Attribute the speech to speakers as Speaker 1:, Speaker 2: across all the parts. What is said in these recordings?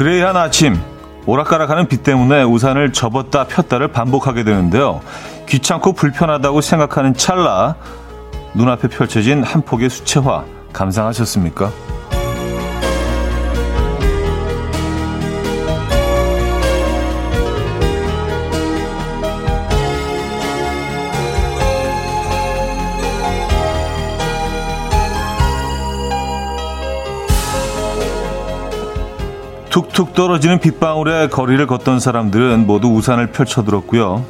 Speaker 1: 그레이한 아침 오락가락하는 비 때문에 우산을 접었다 폈다를 반복하게 되는데요. 귀찮고 불편하다고 생각하는 찰나 눈앞에 펼쳐진 한 폭의 수채화 감상하셨습니까? 툭툭 떨어지는 빗방울에 거리를 걷던 사람들은 모두 우산을 펼쳐들었고요.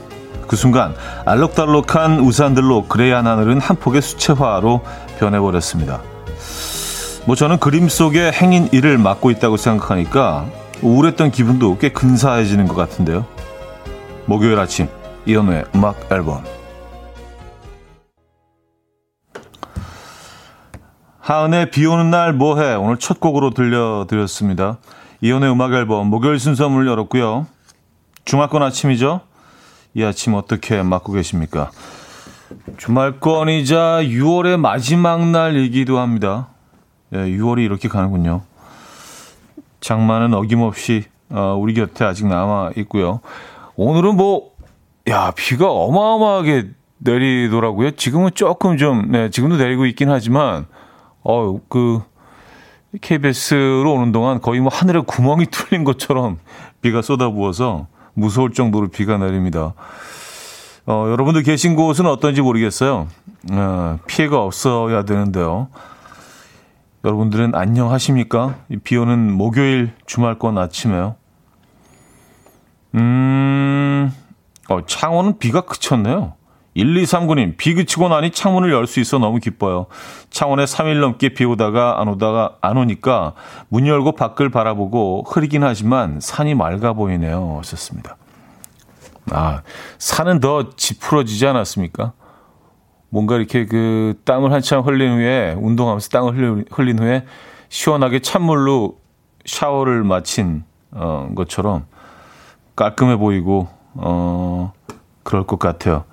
Speaker 1: 그 순간 알록달록한 우산들로 그레이한 하늘은 한 폭의 수채화로 변해버렸습니다. 뭐 저는 그림 속의 행인 일을 맡고 있다고 생각하니까 우울했던 기분도 꽤 근사해지는 것 같은데요. 목요일 아침 이연우의 음악 앨범 하은의 비 오는 날 뭐해 오늘 첫 곡으로 들려드렸습니다. 이혼의 음악 앨범 목요일 순서 문을 열었고요. 주말권 아침이죠. 이 아침 어떻게 맞고 계십니까? 주말권이자 6월의 마지막 날이기도 합니다. 예, 6월이 이렇게 가는군요. 장마는 어김없이 어, 우리 곁에 아직 남아 있고요. 오늘은 뭐, 야, 비가 어마어마하게 내리더라고요. 지금은 조금 좀, 네, 지금도 내리고 있긴 하지만, 어, 그, KBS로 오는 동안 거의 뭐 하늘에 구멍이 뚫린 것처럼 비가 쏟아부어서 무서울 정도로 비가 내립니다. 어, 여러분들 계신 곳은 어떤지 모르겠어요. 어, 피해가 없어야 되는데요. 여러분들은 안녕하십니까? 비 오는 목요일 주말권 아침에요. 음, 어, 창원은 비가 그쳤네요. 1239님, 비 그치고 나니 창문을 열 수 있어 너무 기뻐요. 창원에 3일 넘게 비 오다가 안 오다가 안 오니까 문 열고 밖을 바라보고 흐리긴 하지만 산이 맑아 보이네요. 하셨습니다. 아, 산은 더 지푸러지지 않았습니까? 뭔가 이렇게 그 땀을 한참 흘린 후에 운동하면서 땀을 흘린 후에 시원하게 찬물로 샤워를 마친 어, 것처럼 깔끔해 보이고 어, 그럴 것 같아요.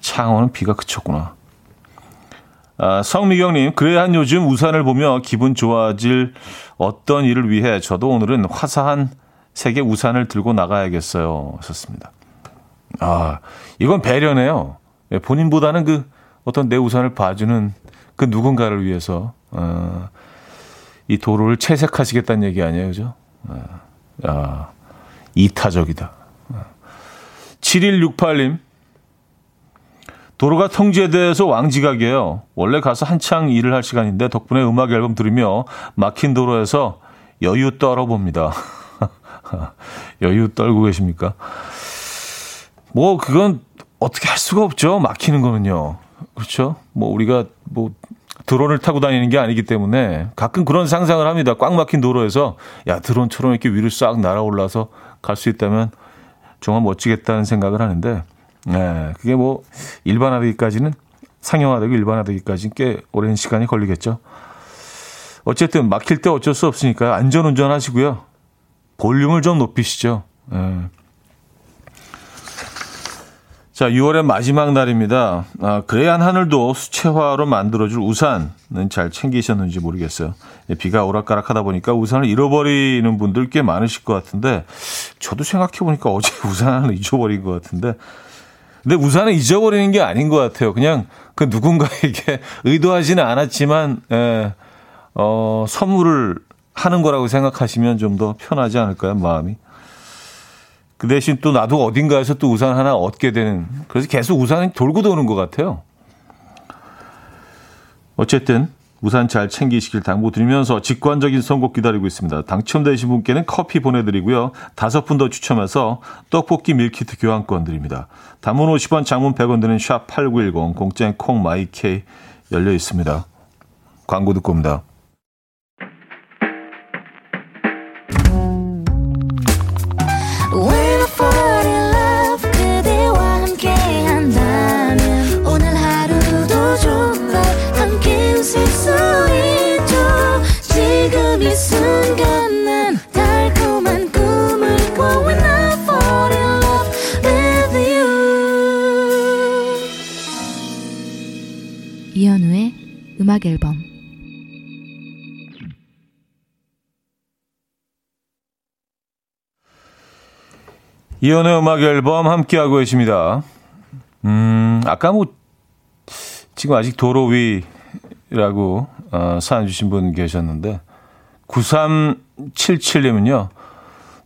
Speaker 1: 창원은 비가 그쳤구나. 아, 성미경님, 그래야 한 요즘 우산을 보며 기분 좋아질 어떤 일을 위해 저도 오늘은 화사한 색의 우산을 들고 나가야겠어요. 하셨습니다. 아, 이건 배려네요. 예, 본인보다는 그 어떤 내 우산을 봐주는 그 누군가를 위해서, 어, 이 도로를 채색하시겠다는 얘기 아니에요. 그죠? 아, 아 이타적이다. 7168님, 도로가 통제돼서 왕지각이에요. 원래 가서 한창 일을 할 시간인데 덕분에 음악 앨범 들으며 막힌 도로에서 여유 떨어봅니다. 여유 떨고 계십니까? 뭐 그건 어떻게 할 수가 없죠. 막히는 거는요. 그렇죠? 뭐 우리가 뭐 드론을 타고 다니는 게 아니기 때문에 가끔 그런 상상을 합니다. 꽉 막힌 도로에서 야 드론처럼 이렇게 위로 싹 날아올라서 갈 수 있다면 정말 멋지겠다는 생각을 하는데 네, 그게 뭐 일반화되기까지는 상용화되고 일반화되기까지는 꽤 오랜 시간이 걸리겠죠. 어쨌든 막힐 때 어쩔 수 없으니까 안전 운전하시고요. 볼륨을 좀 높이시죠. 네. 자, 6월의 마지막 날입니다. 아, 그래야 하늘도 수채화로 만들어줄 우산은 잘 챙기셨는지 모르겠어요. 예, 비가 오락가락하다 보니까 우산을 잃어버리는 분들 꽤 많으실 것 같은데, 저도 생각해 보니까 어제 우산 하나 잊어버린 것 같은데, 근데 우산을 잊어버리는 게 아닌 것 같아요. 그냥 그 누군가에게 의도하지는 않았지만, 예, 어, 선물을 하는 거라고 생각하시면 좀 더 편하지 않을까요, 마음이? 그 대신 또 나도 어딘가에서 또 우산 하나 얻게 되는, 그래서 계속 우산이 돌고 도는 것 같아요. 어쨌든, 우산 잘 챙기시길 당부드리면서 직관적인 선곡 기다리고 있습니다. 당첨되신 분께는 커피 보내드리고요. 다섯 분 더 추첨해서 떡볶이 밀키트 교환권 드립니다. 담은 50원, 장문 100원 드는 샵8910, 공짜인 콩 마이케이 열려 있습니다. 광고 듣고 옵니다.
Speaker 2: 음악 앨범
Speaker 1: 이연의 음악 앨범 함께하고 계십니다. 음, 아까 뭐, 지금 아직 도로 위라고, 어, 사연 주신 분 계셨는데, 9377님은요,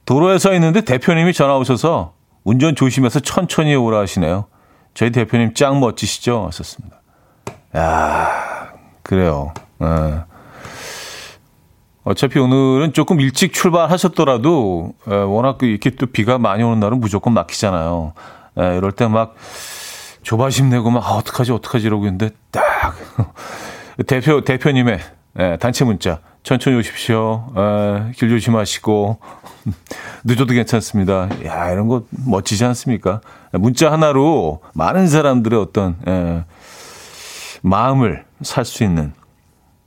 Speaker 1: 도로에 서 있는데 대표님이 전화 오셔서 운전 조심해서 천천히 오라 하시네요. 저희 대표님 짱 멋지시죠? 하셨습니다. 야 그래요. 예. 어차피 오늘은 조금 일찍 출발하셨더라도 에, 워낙 그 이렇게 또 비가 많이 오는 날은 무조건 막히잖아요. 에, 이럴 때 막 조바심 내고 막 아, 어떡하지 어떡하지 이러고 있는데 딱 대표 대표님의 에, 단체 문자 천천히 오십시오. 에, 길 조심하시고 늦어도 괜찮습니다. 야 이런 거 멋지지 않습니까? 문자 하나로 많은 사람들의 어떤 에, 마음을 살 수 있는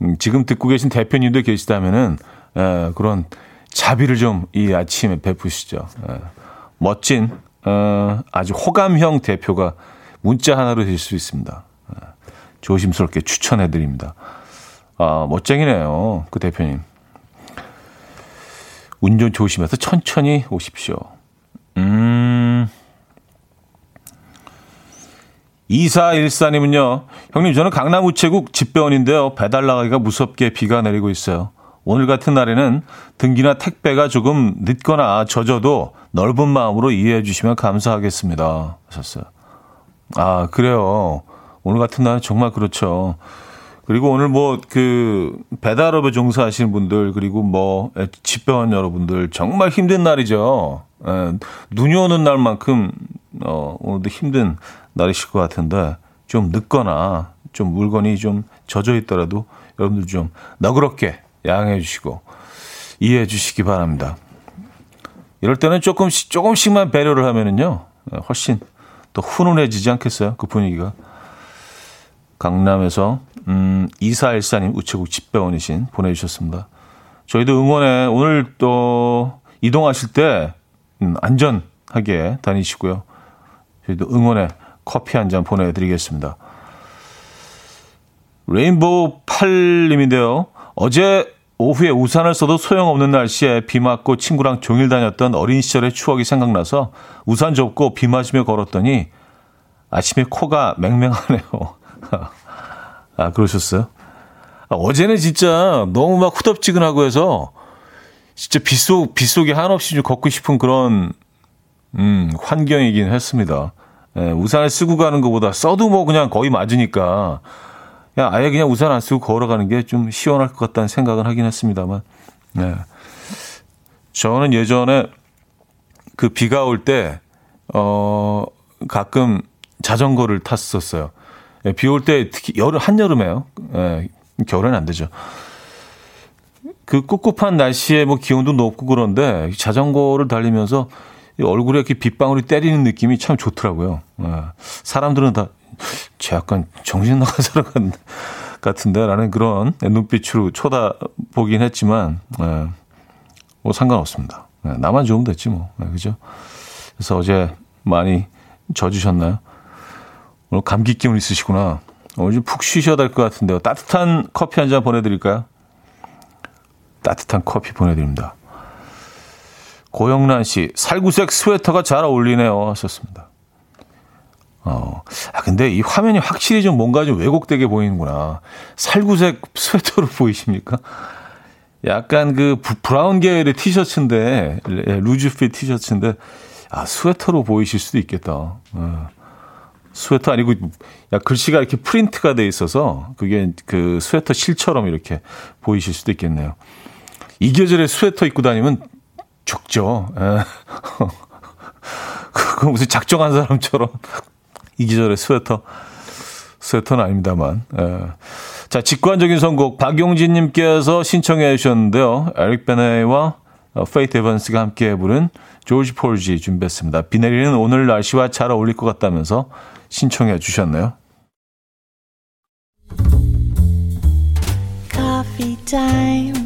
Speaker 1: 음, 지금 듣고 계신 대표님들 계시다면은 에, 그런 자비를 좀 이 아침에 베푸시죠. 에, 멋진 어, 아주 호감형 대표가 문자 하나로 될 수 있습니다. 에, 조심스럽게 추천해 드립니다. 아, 멋쟁이네요. 그 대표님. 운전 조심해서 천천히 오십시오. 음. 2414님은요, 형님, 저는 강남 우체국 집배원인데요. 배달 나가기가 무섭게 비가 내리고 있어요. 오늘 같은 날에는 등기나 택배가 조금 늦거나 젖어도 넓은 마음으로 이해해 주시면 감사하겠습니다. 하셨어요. 아, 그래요. 오늘 같은 날은 정말 그렇죠. 그리고 오늘 뭐 그 배달업에 종사하시는 분들 그리고 뭐 집배원 여러분들 정말 힘든 날이죠. 에, 눈이 오는 날만큼 어, 오늘도 힘든 날이실 것 같은데 좀 늦거나 좀 물건이 좀 젖어 있더라도 여러분들 좀 너그럽게 양해해 주시고 이해해 주시기 바랍니다. 이럴 때는 조금씩 조금씩만 배려를 하면은요 훨씬 더 훈훈해지지 않겠어요 그 분위기가 강남에서 음, 이사일사님 우체국 집배원이신 보내주셨습니다. 저희도 응원에 오늘 또 이동하실 때 음, 안전하게 다니시고요. 저희도 응원에 커피 한 잔 보내드리겠습니다. 레인보우 8님인데요. 어제 오후에 우산을 써도 소용없는 날씨에 비 맞고 친구랑 종일 다녔던 어린 시절의 추억이 생각나서 우산 접고 비 맞으며 걸었더니 아침에 코가 맹맹하네요. 아, 그러셨어요? 아, 어제는 진짜 너무 막 후덥지근하고 해서 진짜 빗속, 빗속에 한없이 좀 걷고 싶은 그런, 음, 환경이긴 했습니다. 예, 우산을 쓰고 가는 것보다 써도 뭐 그냥 거의 맞으니까 그냥 아예 그냥 우산 안 쓰고 걸어가는 게 좀 시원할 것 같다는 생각은 하긴 했습니다만. 예. 저는 예전에 그 비가 올 때, 어, 가끔 자전거를 탔었어요. 예, 비올 때 특히 여름 한여름에요. 예, 겨울에는 안 되죠. 그 꿉꿉한 날씨에 뭐 기온도 높고 그런데 자전거를 달리면서 얼굴에 이렇게 빗방울이 때리는 느낌이 참 좋더라고요. 예, 사람들은 다, 제 약간 정신 나간 사람 같은데 라는 그런 눈빛으로 쳐다보긴 했지만, 예, 뭐 상관없습니다. 예, 나만 좋으면 됐지 뭐. 예, 그죠? 그래서 어제 많이 져주셨나요? 오늘 감기 기운 있으시구나. 오늘 좀 푹 쉬셔야 될 것 같은데요. 따뜻한 커피 한 잔 보내드릴까요? 따뜻한 커피 보내드립니다. 고영란 씨, 살구색 스웨터가 잘 어울리네요. 하셨습니다. 어, 아, 근데 이 화면이 확실히 좀 뭔가 좀 왜곡되게 보이는구나. 살구색 스웨터로 보이십니까? 약간 그 brown 계열의 티셔츠인데, loose fit 티셔츠인데, 아, 스웨터로 보이실 수도 있겠다. 어. 스웨터 아니고 야 글씨가 이렇게 프린트가 돼 있어서 그게 그 스웨터 실처럼 이렇게 보이실 수도 있겠네요. 이 계절에 스웨터 입고 다니면 죽죠. 예. 그거 무슨 작정한 사람처럼 이 계절에 스웨터 스웨터는 아닙니다만. 예. 자 직관적인 선곡 박용진님께서 신청해 주셨는데요. 에릭 베네와 페이스 에반스가 함께 부른 조지 폴지 준비했습니다. 비 내리는 오늘 날씨와 잘 어울릴 것 같다면서 신청해 주셨네요. Coffee time.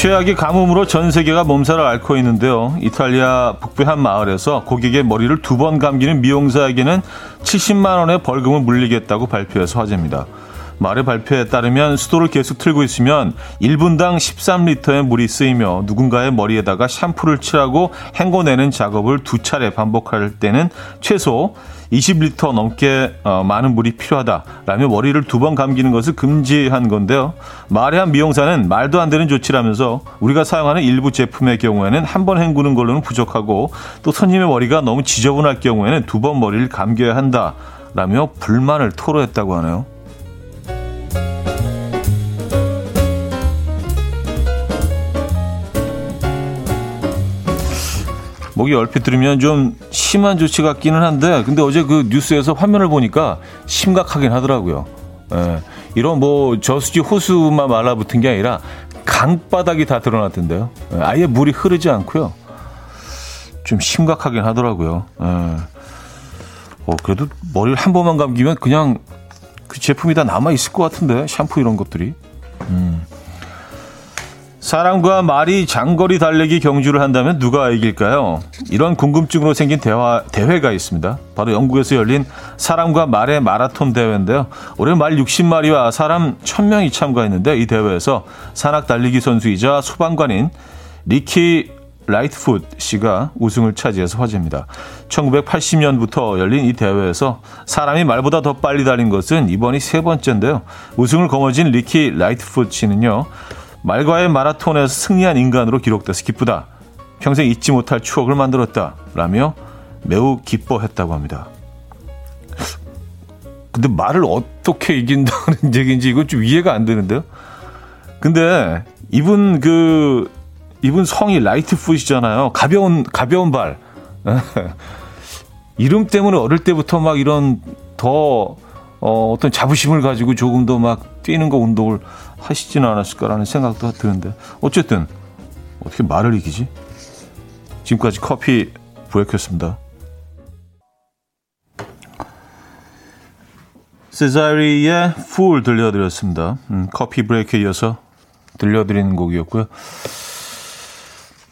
Speaker 1: 최악의 가뭄으로 전 세계가 몸살을 앓고 있는데요. 이탈리아 북부의 한 마을에서 고객의 머리를 두 번 감기는 미용사에게는 70만 원의 벌금을 물리겠다고 발표해서 화제입니다. 말의 발표에 따르면 수도를 계속 틀고 있으면 1분당 13리터의 물이 쓰이며 누군가의 머리에다가 샴푸를 칠하고 헹궈내는 작업을 두 차례 반복할 때는 최소 20리터 넘게 어, 많은 물이 필요하다라며 머리를 두 번 감기는 것을 금지한 건데요. 말의 한 미용사는 말도 안 되는 조치라면서 우리가 사용하는 일부 제품의 경우에는 한 번 헹구는 걸로는 부족하고 또 손님의 머리가 너무 지저분할 경우에는 두 번 머리를 감겨야 한다라며 불만을 토로했다고 하네요. 목이 얼핏 들으면 좀 심한 조치 같기는 한데 근데 어제 그 뉴스에서 화면을 보니까 심각하긴 하더라고요. 예, 이런 뭐 저수지 호수만 말라붙은 게 아니라 강바닥이 다 드러났던데요. 예, 아예 물이 흐르지 않고요. 좀 심각하긴 하더라고요. 예. 어, 그래도 머리를 한 번만 감기면 그냥 그 제품이 다 남아 있을 것 같은데 샴푸 이런 것들이. 음. 사람과 말이 장거리 달리기 경주를 한다면 누가 이길까요? 이런 궁금증으로 생긴 대화, 대회가 있습니다. 바로 영국에서 열린 사람과 말의 마라톤 대회인데요. 올해 말 60마리와 사람 1000명이 참가했는데 이 대회에서 산악 달리기 선수이자 소방관인 리키 라이트풋 씨가 우승을 차지해서 화제입니다. 1980년부터 열린 이 대회에서 사람이 말보다 더 빨리 달린 것은 이번이 세 번째인데요. 우승을 거머쥔 리키 라이트풋 씨는요. 말과의 마라톤에서 승리한 인간으로 기록돼서 기쁘다. 평생 잊지 못할 추억을 만들었다. 라며 매우 기뻐했다고 합니다. 근데 말을 어떻게 이긴다는 얘기인지 이건 좀 이해가 안 되는데요. 근데 이분 그 이분 성이 라이트풋이잖아요. 가벼운 가벼운 발. 이름 때문에 어릴 때부터 막 이런 더 어, 어떤 자부심을 가지고 조금 더 막 뛰는 거 운동을 하시지는 않았을까라는 생각도 드는데 어쨌든 어떻게 말을 이기지? 지금까지 커피 브레이크였습니다. 세자리의 Fool 들려드렸습니다. 음, 커피 브레이크에 이어서 들려드리는 곡이었고요.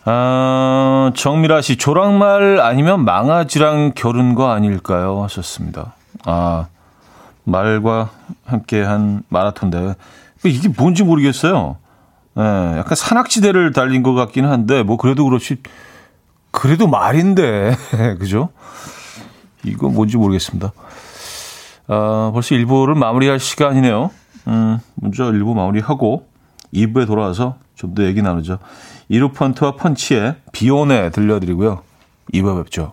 Speaker 1: 아, 정미라 씨, 조랑말 아니면 망아지랑 결혼 거 아닐까요? 하셨습니다. 아, 말과 함께한 마라톤 대회. 이게 뭔지 모르겠어요. 예, 약간 산악지대를 달린 것 같기는 한데, 뭐, 그래도 그렇지. 그래도 말인데, 그죠? 이거 뭔지 모르겠습니다. 아, 벌써 1부를 마무리할 시간이네요. 음, 먼저 1부 마무리하고, 2부에 돌아와서 좀 더 얘기 나누죠. 이루 펀트와 펀치의 비오네 들려드리고요. 2부에 뵙죠.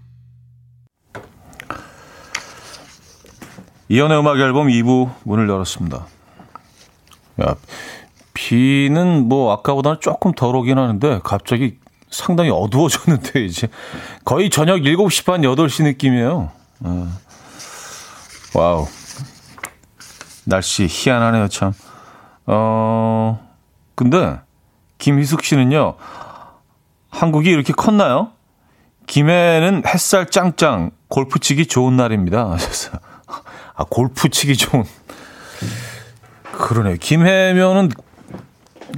Speaker 1: 이현우의 음악 앨범 2부 문을 열었습니다. 야, 비는 뭐 아까보다는 조금 덜 오긴 하는데 갑자기 상당히 어두워졌는데 이제 거의 저녁 7시 반 8시 느낌이에요. 어. wow. 날씨 희한하네요, 참. 어, 근데 김희숙 씨는요. 한국이 이렇게 컸나요? 김해는 햇살 짱짱, 골프 치기 좋은 날입니다. 하셨어요. 아, 골프 치기 좋은. 그러네요. 김해면은,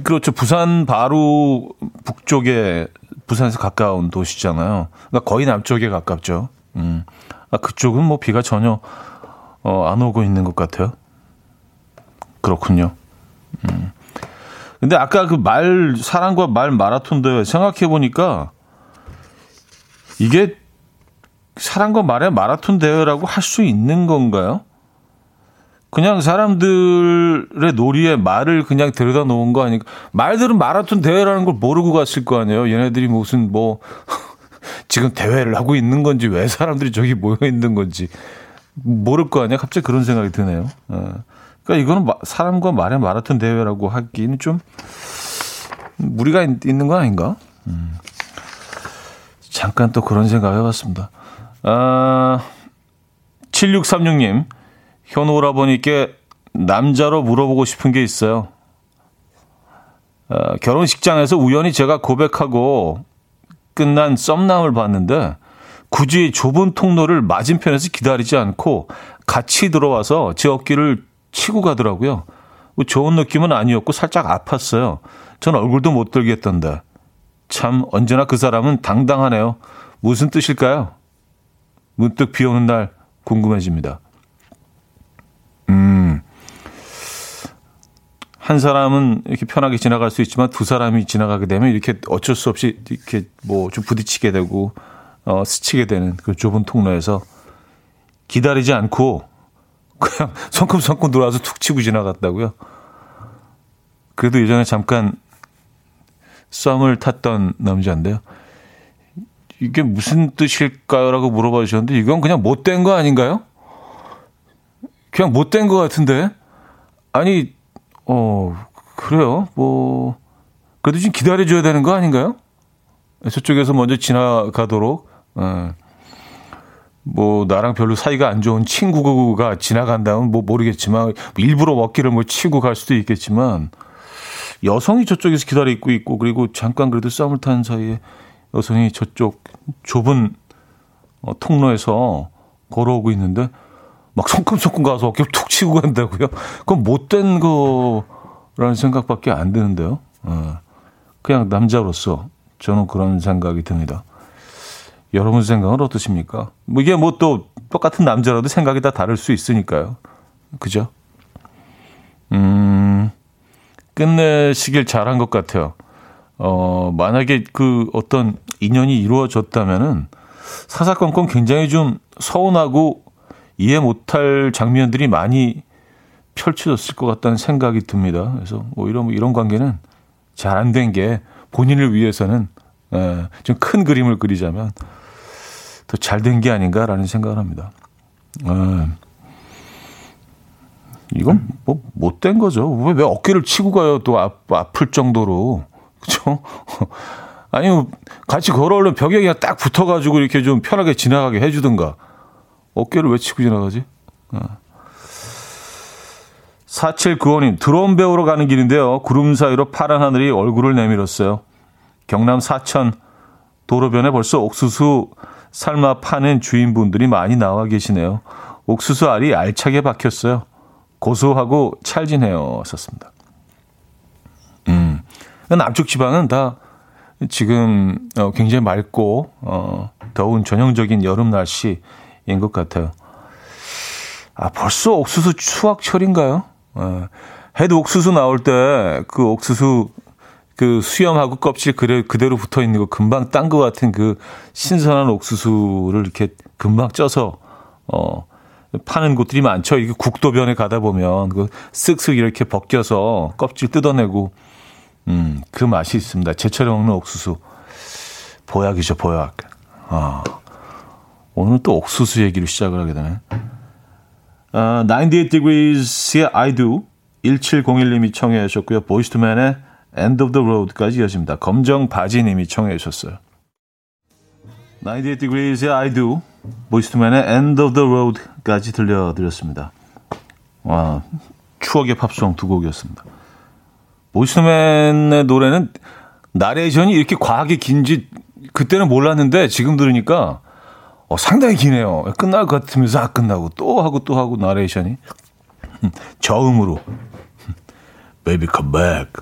Speaker 1: 그렇죠. 부산 바로 북쪽에, 부산에서 가까운 도시잖아요. 그러니까 거의 남쪽에 가깝죠. 음. 아, 그쪽은 뭐 비가 전혀, 어, 안 오고 있는 것 같아요. 그렇군요. 음. 근데 아까 그 말, 사랑과 말 마라톤 대회 생각해보니까 이게 사랑과 말의 마라톤 대회라고 할 수 있는 건가요? 그냥 사람들의 놀이에 말을 그냥 들여다 놓은 거 아니까 말들은 마라톤 대회라는 걸 모르고 갔을 거 아니에요. 얘네들이 무슨 뭐 지금 대회를 하고 있는 건지 왜 사람들이 저기 모여 있는 건지 모를 거 아니야. 갑자기 그런 생각이 드네요. 어. 그러니까 이거는 사람과 말의 마라톤 대회라고 하기는 좀 무리가 있, 는 거 아닌가? 음. 잠깐 또 그런 생각 해봤습니다. 아, 7636님, 현우 오라버니께 남자로 물어보고 싶은 게 있어요. 아, 결혼식장에서 우연히 제가 고백하고 끝난 썸남을 봤는데 굳이 좁은 통로를 맞은편에서 기다리지 않고 같이 들어와서 제 어깨를 치고 가더라고요. 뭐 좋은 느낌은 아니었고 살짝 아팠어요. 전 얼굴도 못 들겠던데. 참 언제나 그 사람은 당당하네요. 무슨 뜻일까요? 문득 비 오는 날 궁금해집니다. 한 사람은 이렇게 편하게 지나갈 수 있지만 두 사람이 지나가게 되면 이렇게 어쩔 수 없이 이렇게 뭐 좀 부딪히게 되고 어 스치게 되는 그 좁은 통로에서 기다리지 않고 그냥 성큼성큼 들어와서 툭 치고 지나갔다고요. 그래도 예전에 잠깐 썸을 탔던 남자인데요. 이게 무슨 뜻일까요? 라고 물어봐 주셨는데 이건 그냥 못된 거 아닌가요? 그냥 못된 거 같은데? 아니, 어, 그래요. 뭐, 그래도 좀 기다려줘야 되는 거 아닌가요? 저쪽에서 먼저 지나가도록, 어, 뭐 나랑 별로 사이가 안 좋은 친구가 지나간다면 뭐 모르겠지만 일부러 먹기를 뭐 치고 갈 수도 있겠지만 여성이 저쪽에서 기다리고 있고 그리고 잠깐 그래도 썸을 타는 사이에 여성이 저쪽 좁은 어, 통로에서 걸어오고 있는데 막 성큼성큼 가서 어깨를 툭 치고 간다고요? 그건 못된 거라는 생각밖에 안 드는데요. 어. 그냥 남자로서 저는 그런 생각이 듭니다. 여러분 생각은 어떠십니까? 뭐 이게 뭐 또 똑같은 남자라도 생각이 다 다를 수 있으니까요. 그죠? 음, 끝내시길 잘한 것 같아요. 어, 만약에 그 어떤 인연이 이루어졌다면은 사사건건 굉장히 좀 서운하고 이해 못할 장면들이 많이 펼쳐졌을 것 같다는 생각이 듭니다. 그래서 오히려 뭐 이런 관계는 잘 안 된 게 본인을 위해서는 예, 좀큰 그림을 그리자면 더 잘 된 게 아닌가라는 생각을 합니다. 아, 이건 뭐 못된 거죠. 왜, 왜 어깨를 치고 가요? 또 아, 아플 정도로 그렇죠? 아니 같이 걸어오면 벽에 그냥 딱 붙어가지고 이렇게 좀 편하게 지나가게 해주든가 어깨를 왜 치고 지나가지? 아. 4795님, 드론 배우러 가는 길인데요. 구름 사이로 파란 하늘이 얼굴을 내밀었어요. 경남 사천 도로변에 벌써 옥수수 삶아 파는 주인분들이 많이 나와 계시네요. 옥수수 알이 알차게 박혔어요. 고소하고 찰진해요. 썼습니다. 음. 남쪽 지방은 다 지금 어, 굉장히 맑고 어, 더운 전형적인 여름 날씨 인 것 같아요. 아, 벌써 옥수수 추확철인가요? 어, 해도 옥수수 나올 때 그 옥수수 그 수염하고 껍질 그래, 그대로 붙어 있는 거 금방 딴 것 같은 그 신선한 옥수수를 이렇게 금방 쪄서, 어, 파는 곳들이 많죠. 이게 국도변에 가다 보면 그 쓱쓱 이렇게 벗겨서 껍질 뜯어내고, 음, 그 맛이 있습니다. 제철에 먹는 옥수수. 보약이죠, 보약. 아. 오늘 또 옥수수 얘기를 시작을 하게 되네. 아, 98 Degrees의 I Do 1701님이 청해 주셨고요. 보이스투맨의 End of the Road까지 이어집니다. 검정 바지님이 청해 주셨어요. 98 Degrees의 I Do, 보이스투맨의 End of the Road까지 들려드렸습니다. 와, 추억의 팝송 두 곡이었습니다. 보이스투맨의 노래는 나레이션이 이렇게 과하게 긴지 그때는 몰랐는데 지금 들으니까 어, 상당히 기네요. 끝날 것 같으면서 아, 끝나고 또 하고 또 하고 나레이션이 저음으로 Baby come back.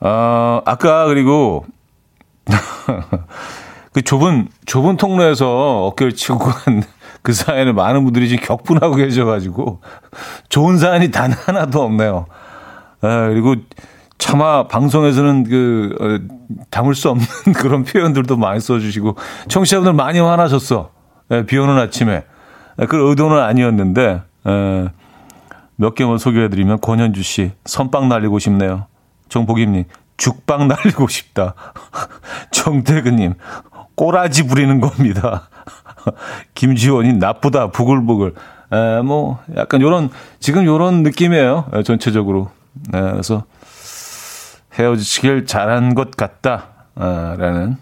Speaker 1: 어, 아까 그리고 그 좁은 좁은 통로에서 어깨를 치고 간 그 사연을 많은 분들이 지금 격분하고 계셔가지고 좋은 사연이 단 하나도 없네요. 아, 그리고 차마 방송에서는 그 어, 담을 수 없는 그런 표현들도 많이 써주시고 청취자분들 많이 화나셨어. 예, 비 오는 아침에 그 의도는 아니었는데 에, 몇 개만 소개해드리면 권현주 씨 선빵 날리고 싶네요. 정복임님 죽빵 날리고 싶다. 정태근님 꼬라지 부리는 겁니다. 김지원이 나쁘다 부글부글. 에, 뭐 약간 요런 지금 요런 느낌이에요. 에, 전체적으로. 에, 그래서 헤어지길 잘한 것 같다라는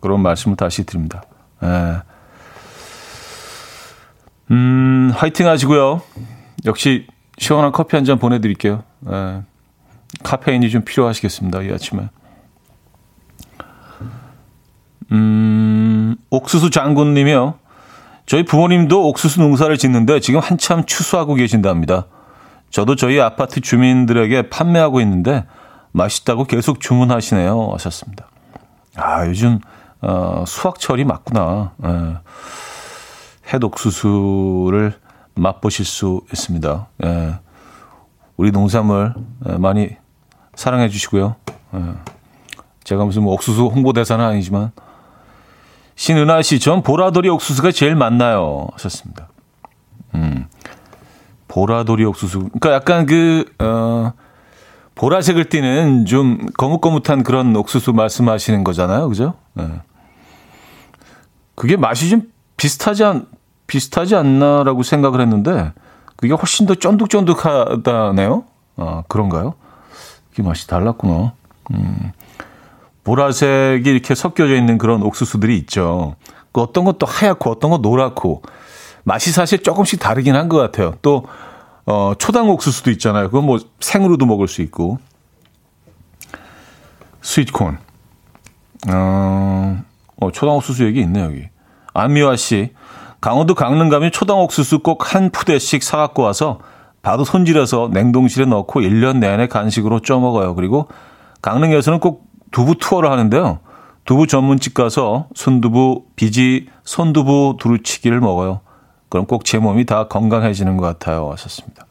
Speaker 1: 그런 말씀을 다시 드립니다. 에. 음, 화이팅 하시고요. 역시 시원한 커피 한 잔 보내드릴게요. 에. 카페인이 좀 필요하시겠습니다. 이 아침에. 음, 옥수수 장군님이요. 저희 부모님도 옥수수 농사를 짓는데 지금 한참 추수하고 계신답니다. 저도 저희 아파트 주민들에게 판매하고 있는데 맛있다고 계속 주문하시네요. 하셨습니다. 아, 요즘, 어, 수확철이 맞구나. 예. 햇옥수수를 맛보실 수 있습니다. 예. 우리 농산물 예, 많이 사랑해 주시고요. 예. 제가 무슨 뭐 옥수수 홍보대사는 아니지만, 신은아 씨, 전 보라돌이 옥수수가 제일 맛나요. 하셨습니다. 음, 보라돌이 옥수수. 그러니까 약간 그, 어, 보라색을 띠는 좀 거뭇거뭇한 그런 옥수수 말씀하시는 거잖아요. 그죠? 네. 그게 맛이 좀 비슷하지 않, 비슷하지 않나라고 생각을 했는데, 그게 훨씬 더 쫀득쫀득하다네요? 아, 그런가요? 그게 맛이 달랐구나. 음. 보라색이 이렇게 섞여져 있는 그런 옥수수들이 있죠. 그 어떤 것도 하얗고 어떤 건 노랗고 맛이 사실 조금씩 다르긴 한 것 같아요. 또 어, 초당 옥수수도 있잖아요. 그건 뭐 생으로도 먹을 수 있고 스위트콘. 어, 어 초당 옥수수 얘기 있네 여기. 안미화 씨. 강원도 강릉 가면 초당 옥수수 꼭 한 푸대씩 사갖고 와서 바로 손질해서 냉동실에 넣고 1년 내내 간식으로 쪄 먹어요. 그리고 강릉에서는 꼭 두부 투어를 하는데요. 두부 전문집 가서 순두부, 비지, 손두부 두루치기를 먹어요. 그럼 꼭 제 몸이 다 건강해지는 것 같아요. 하셨습니다.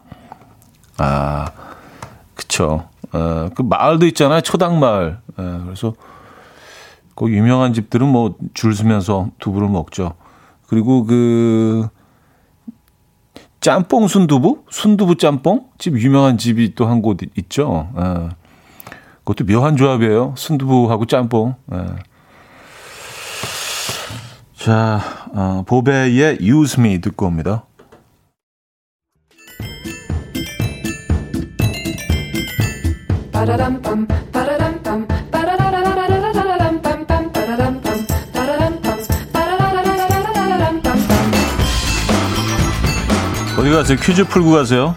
Speaker 1: 아, 그쵸. 어, 그 마을도 있잖아요. 초당마을. 예, 그래서 그 유명한 집들은 뭐 줄 서면서 두부를 먹죠. 그리고 그 짬뽕 순두부? 순두부 짬뽕? 집 유명한 집이 또 한 곳 있죠. 예. 그것도 묘한 조합이에요. 순두부하고 짬뽕. 네. 자, 어, 보배의 Use Me 듣고 옵니다. 어디 가세요? 퀴즈 풀고 가세요.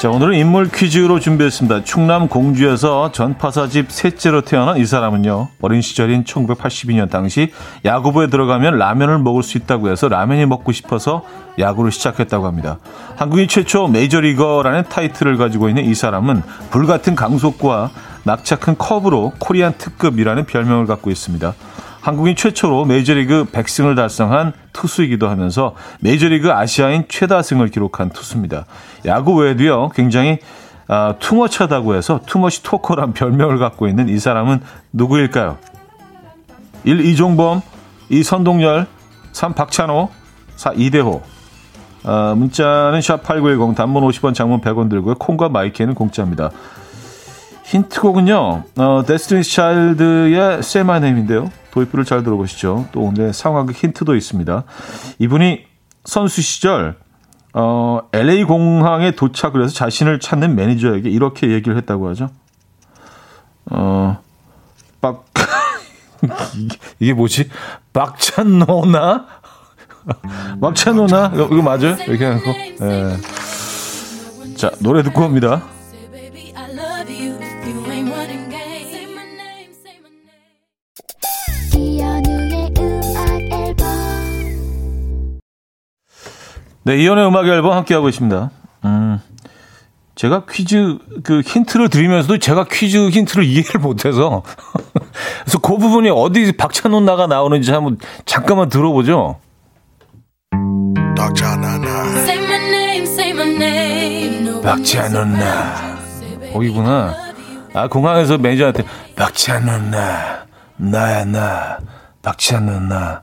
Speaker 1: 자, 오늘은 인물 퀴즈로 준비했습니다. 충남 공주에서 전파사집 셋째로 태어난 이 사람은요. 어린 시절인 1982년 당시 야구부에 들어가면 라면을 먹을 수 있다고 해서 라면이 먹고 싶어서 야구를 시작했다고 합니다. 한국인 최초 메이저리거라는 타이틀을 가지고 있는 이 사람은 불같은 강속과 낙차 큰 커브로 코리안 특급이라는 별명을 갖고 있습니다. 한국인 최초로 메이저리그 100승을 달성한 투수이기도 하면서 메이저리그 아시아인 최다승을 기록한 투수입니다. 야구 외에도요, 굉장히 아, 투머치하다고 해서 투머치 토커란 별명을 갖고 있는 이 사람은 누구일까요? 1. 이종범 2. 선동열 3. 박찬호 4. 이대호 아, 문자는 샵8910 단문 50원 장문 100원 들고요. 콩과 마이크는 공짜입니다. 힌트곡은요. 어, 데스티니 차일드의 Say My Name인데요. 도입부를 잘 들어보시죠. 또 오늘 상황극 힌트도 있습니다. 이분이 선수 시절 어, LA 공항에 도착을 해서 자신을 찾는 매니저에게 이렇게 얘기를 했다고 하죠. 어, 박 이게, 뭐지? 박찬 노나? 박찬노나? 이거, 이거 맞아요? 이렇게 하고. 예. 자, 노래 듣고 옵니다. 네, 이연의 음악 앨범 함께하고 있습니다. 음, 제가 퀴즈 그 힌트를 드리면서도 제가 퀴즈 힌트를 이해를 못해서 그래서 그 부분이 어디 박찬호 나가 나오는지 한번 잠깐만 들어보죠. 박찬호 나 거기구나. 아 공항에서 매니저한테 박찬호 나 나야 나 박찬호 나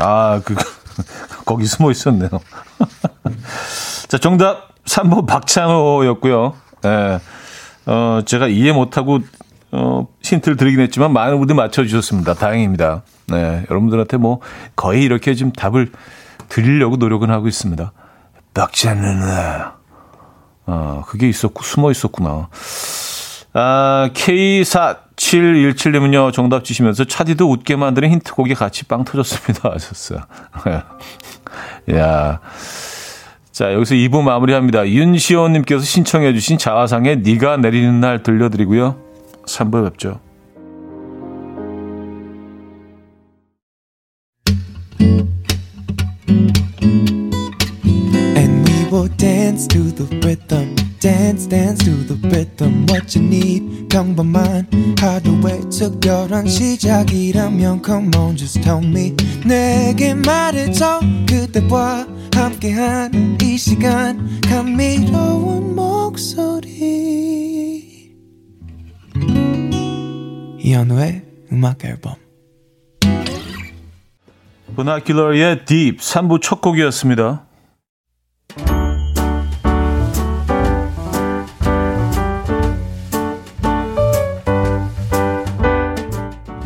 Speaker 1: 아 그 거기 숨어 있었네요. 자, 정답 3번 박찬호였고요. 예. 어, 제가 이해 못하고, 어, 힌트를 드리긴 했지만 많은 분들이 맞춰주셨습니다. 다행입니다. 네, 여러분들한테 뭐 거의 이렇게 좀 답을 드리려고 노력은 하고 있습니다. 박자는 어, 그게 있었고 숨어 있었구나. 아, K4717님은요, 정답 주시면서 차디도 웃게 만드는 힌트곡이 같이 빵 터졌습니다. 하셨어요. 야 자, 여기서 2부 마무리합니다. 윤시원님께서 신청해주신 자화상의 니가 내리는 날 들려드리고요. 3부 뵙죠. Dance dance to the rhythm what you need. 평범한 하루의 특별한 시작이라면 come on just tell me. 내게 말해줘 그대와 함께한 이 시간. 감미로운 목소리. 이현우의 음악 앨범. 버나큘러의 Deep 3부 첫 곡이었습니다.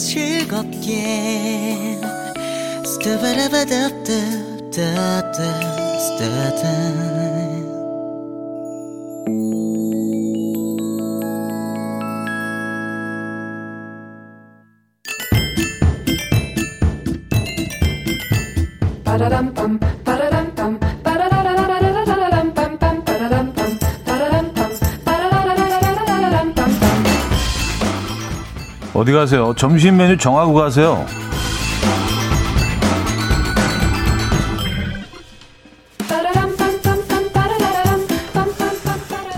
Speaker 1: 즐겁게 어디 가세요? 점심 메뉴 정하고 가세요.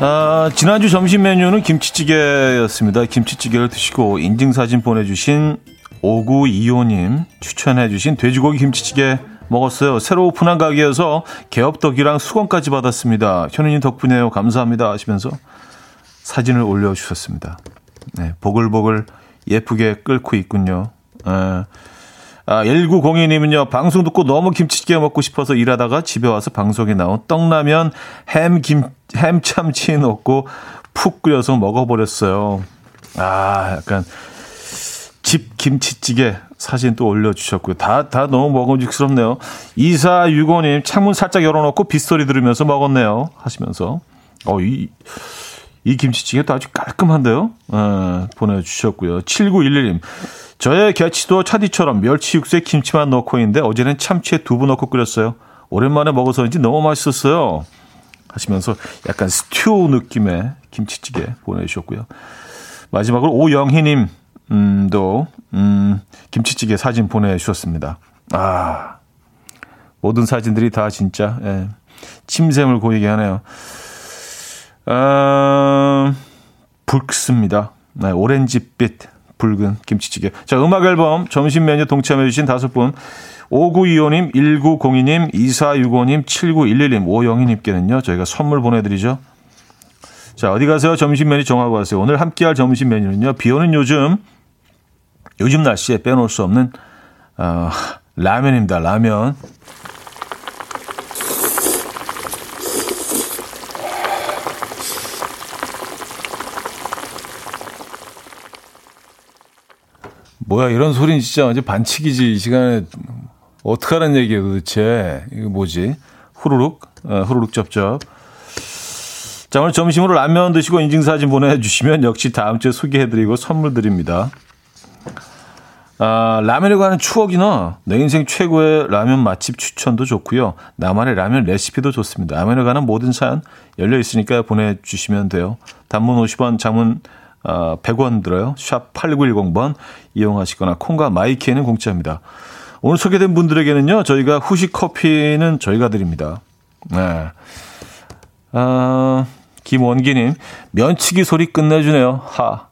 Speaker 1: 아, 지난주 점심 메뉴는 김치찌개였습니다. 김치찌개를 드시고 인증사진 보내주신 5925님 추천해주신 돼지고기 김치찌개 먹었어요. 새로 오픈한 가게여서 개업덕이랑 수건까지 받았습니다. 현우님 덕분에요. 감사합니다. 하시면서 사진을 올려주셨습니다. 네, 보글보글 예쁘게 끓고 있군요. 아, 아 1902님은요, 방송 듣고 너무 김치찌개 먹고 싶어서 일하다가 집에 와서 방송에 나온 떡라면 햄 김, 햄 참치 넣고 푹 끓여서 먹어버렸어요. 아, 약간 집 김치찌개 사진 또 올려주셨고요. 다, 다 너무 먹음직스럽네요. 2465님, 창문 살짝 열어놓고 빗소리 들으면서 먹었네요. 하시면서. 어, 이, 이 김치찌개도 아주 깔끔한데요. 어, 보내주셨고요. 7911님. 저의 개치도 차디처럼 멸치 육수에 김치만 넣고 있는데 어제는 참치에 두부 넣고 끓였어요. 오랜만에 먹어서인지 너무 맛있었어요. 하시면서 약간 스튜 느낌의 김치찌개 보내주셨고요. 마지막으로 오영희님, 도, 음, 김치찌개 사진 보내주셨습니다. 아, 모든 사진들이 다 진짜, 예, 침샘을 고이게 하네요. 어, 불크스입니다. 네, 오렌지빛 붉은 김치찌개. 자, 음악 앨범 점심 메뉴 동참해주신 다섯 분. 5925님, 1902님, 2465님, 7911님, 오영희님께는요, 저희가 선물 보내드리죠. 자, 어디 가세요? 점심 메뉴 정하고 가세요. 오늘 함께할 점심 메뉴는요, 비 오는 요즘, 요즘 날씨에 빼놓을 수 없는, 어, 라면입니다. 라면. 뭐야 이런 소리는 진짜 완전 반칙이지. 이 시간에 어떡하라는 얘기예요 도대체. 이거 뭐지? 후루룩? 어, 후루룩 쩝쩝. 자 오늘 점심으로 라면 드시고 인증사진 보내주시면 역시 다음 주에 소개해드리고 선물 드립니다. 아, 라면에 관한 추억이나 내 인생 최고의 라면 맛집 추천도 좋고요. 나만의 라면 레시피도 좋습니다. 라면에 관한 모든 사연 열려 있으니까 보내주시면 돼요. 단문 50원 장문 어, 100원 들어요. 샵 8910번 이용하시거나 콩과 마이키에는 공짜입니다. 오늘 소개된 분들에게는요. 저희가 후식 커피는 저희가 드립니다. 네. 어, 김원기님 면치기 소리 끝내주네요. 하.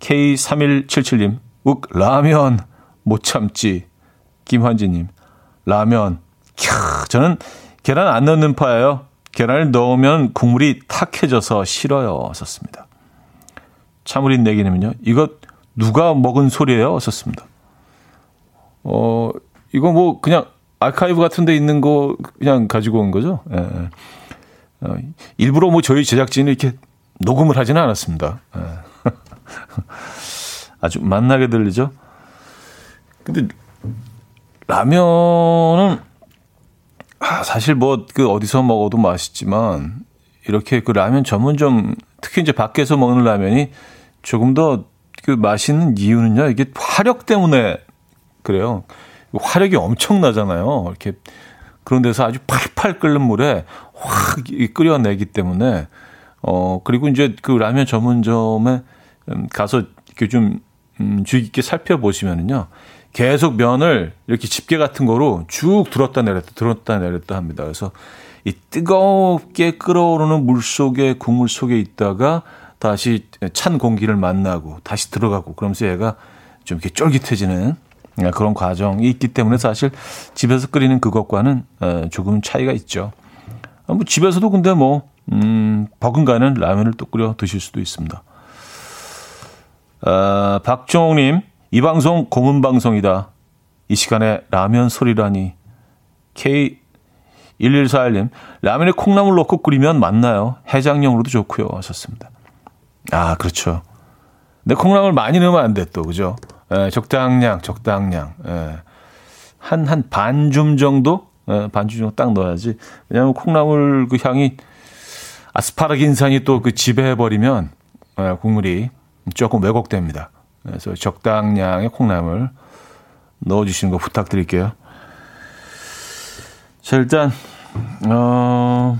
Speaker 1: K3177님 욱 라면 못 참지. 김환지님 라면 캬 저는 계란 안 넣는 파예요. 계란을 넣으면 국물이 탁해져서 싫어요. 썼습니다. 참으린 내기는요. 이거 누가 먹은 소리예요? 썼습니다. 어, 이거 뭐 그냥 아카이브 같은 데 있는 거 그냥 가지고 온 거죠. 예. 예. 어, 일부러 뭐 저희 제작진이 이렇게 녹음을 하지는 않았습니다. 예. 아주 만나게 들리죠. 근데 라면은 아, 사실 뭐 그 어디서 먹어도 맛있지만 이렇게 그 라면 전문점 특히 이제 밖에서 먹는 라면이 조금 더그 맛있는 이유는요, 이게 화력 때문에 그래요. 화력이 엄청나잖아요. 이렇게 그런 데서 아주 팔팔 끓는 물에 확 끓여내기 때문에 어 그리고 이제 그 라면 전문점에 음, 가서 이렇게 좀 음, 주의 깊게 살펴보시면은요. 계속 면을 이렇게 집게 같은 거로 쭉 들었다 내렸다 들었다 내렸다 합니다. 그래서 이 뜨겁게 끓어오르는 물 속에 국물 속에 있다가 다시 찬 공기를 만나고 다시 들어가고 그러면서 얘가 좀 이렇게 쫄깃해지는 그런 과정이 있기 때문에 사실 집에서 끓이는 그것과는 어, 조금 차이가 있죠. 뭐 집에서도 근데 뭐 음, 버금가는 라면을 또 끓여 드실 수도 있습니다. 어, 박종욱님, 이 방송 고문 방송이다. 이 시간에 라면 소리라니. K1141님, 라면에 콩나물 넣고 끓이면 맞나요? 해장용으로도 좋고요. 하셨습니다. 아, 그렇죠. 근데 콩나물 많이 넣으면 안 돼, 또, 그죠? 예, 적당량, 적당량. 예. 한, 한 반 줌 정도? 예, 반줌 정도 딱 넣어야지. 왜냐하면 콩나물 그 향이 아스파라긴산이 또 그 지배해버리면 예, 국물이 조금 왜곡됩니다. 그래서 적당량의 콩나물 넣어주시는 거 부탁드릴게요. 자, 일단, 어,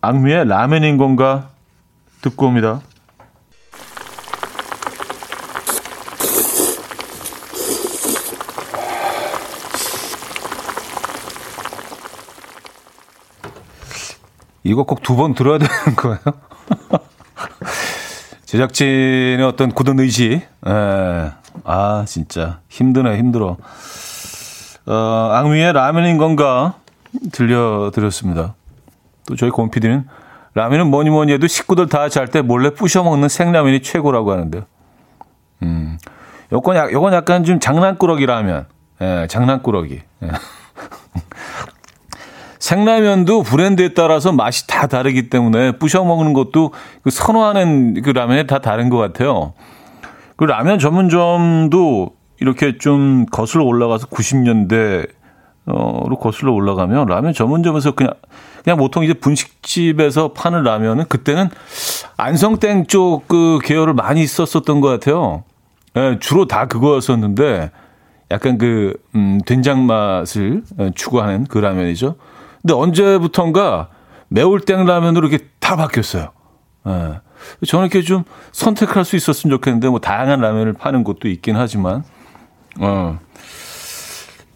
Speaker 1: 악뮤의 라면인 건가 듣고 옵니다. 이거 꼭 두 번 들어야 되는 거예요? 제작진의 어떤 굳은 의지. 예. 아, 진짜. 힘드네, 힘들어. 어, 악미의 라면인 건가? 들려드렸습니다. 또 저희 곰피디는 라면은 뭐니 뭐니 해도 식구들 다 잘 때 몰래 부셔 먹는 생라면이 최고라고 하는데요. 음. 요건, 약, 요건 약간 좀 장난꾸러기 라면. 예, 장난꾸러기. 예. 생라면도 브랜드에 따라서 맛이 다 다르기 때문에 부셔 먹는 것도 그 선호하는 그 라면이 다 다른 것 같아요. 그 라면 전문점도 이렇게 좀 거슬러 올라가서 90년대 어로 거슬러 올라가면 라면 전문점에서 그냥 그냥 보통 이제 분식집에서 파는 라면은 그때는 안성땡 쪽 그 계열을 많이 썼었던 것 같아요. 예, 주로 다 그거였었는데 약간 그 음, 된장 맛을 추구하는 그 라면이죠. 근데 언제부턴가 매울 땡 라면으로 이렇게 다 바뀌었어요. 예. 저는 이렇게 좀 선택할 수 있었으면 좋겠는데 뭐 다양한 라면을 파는 곳도 있긴 하지만 어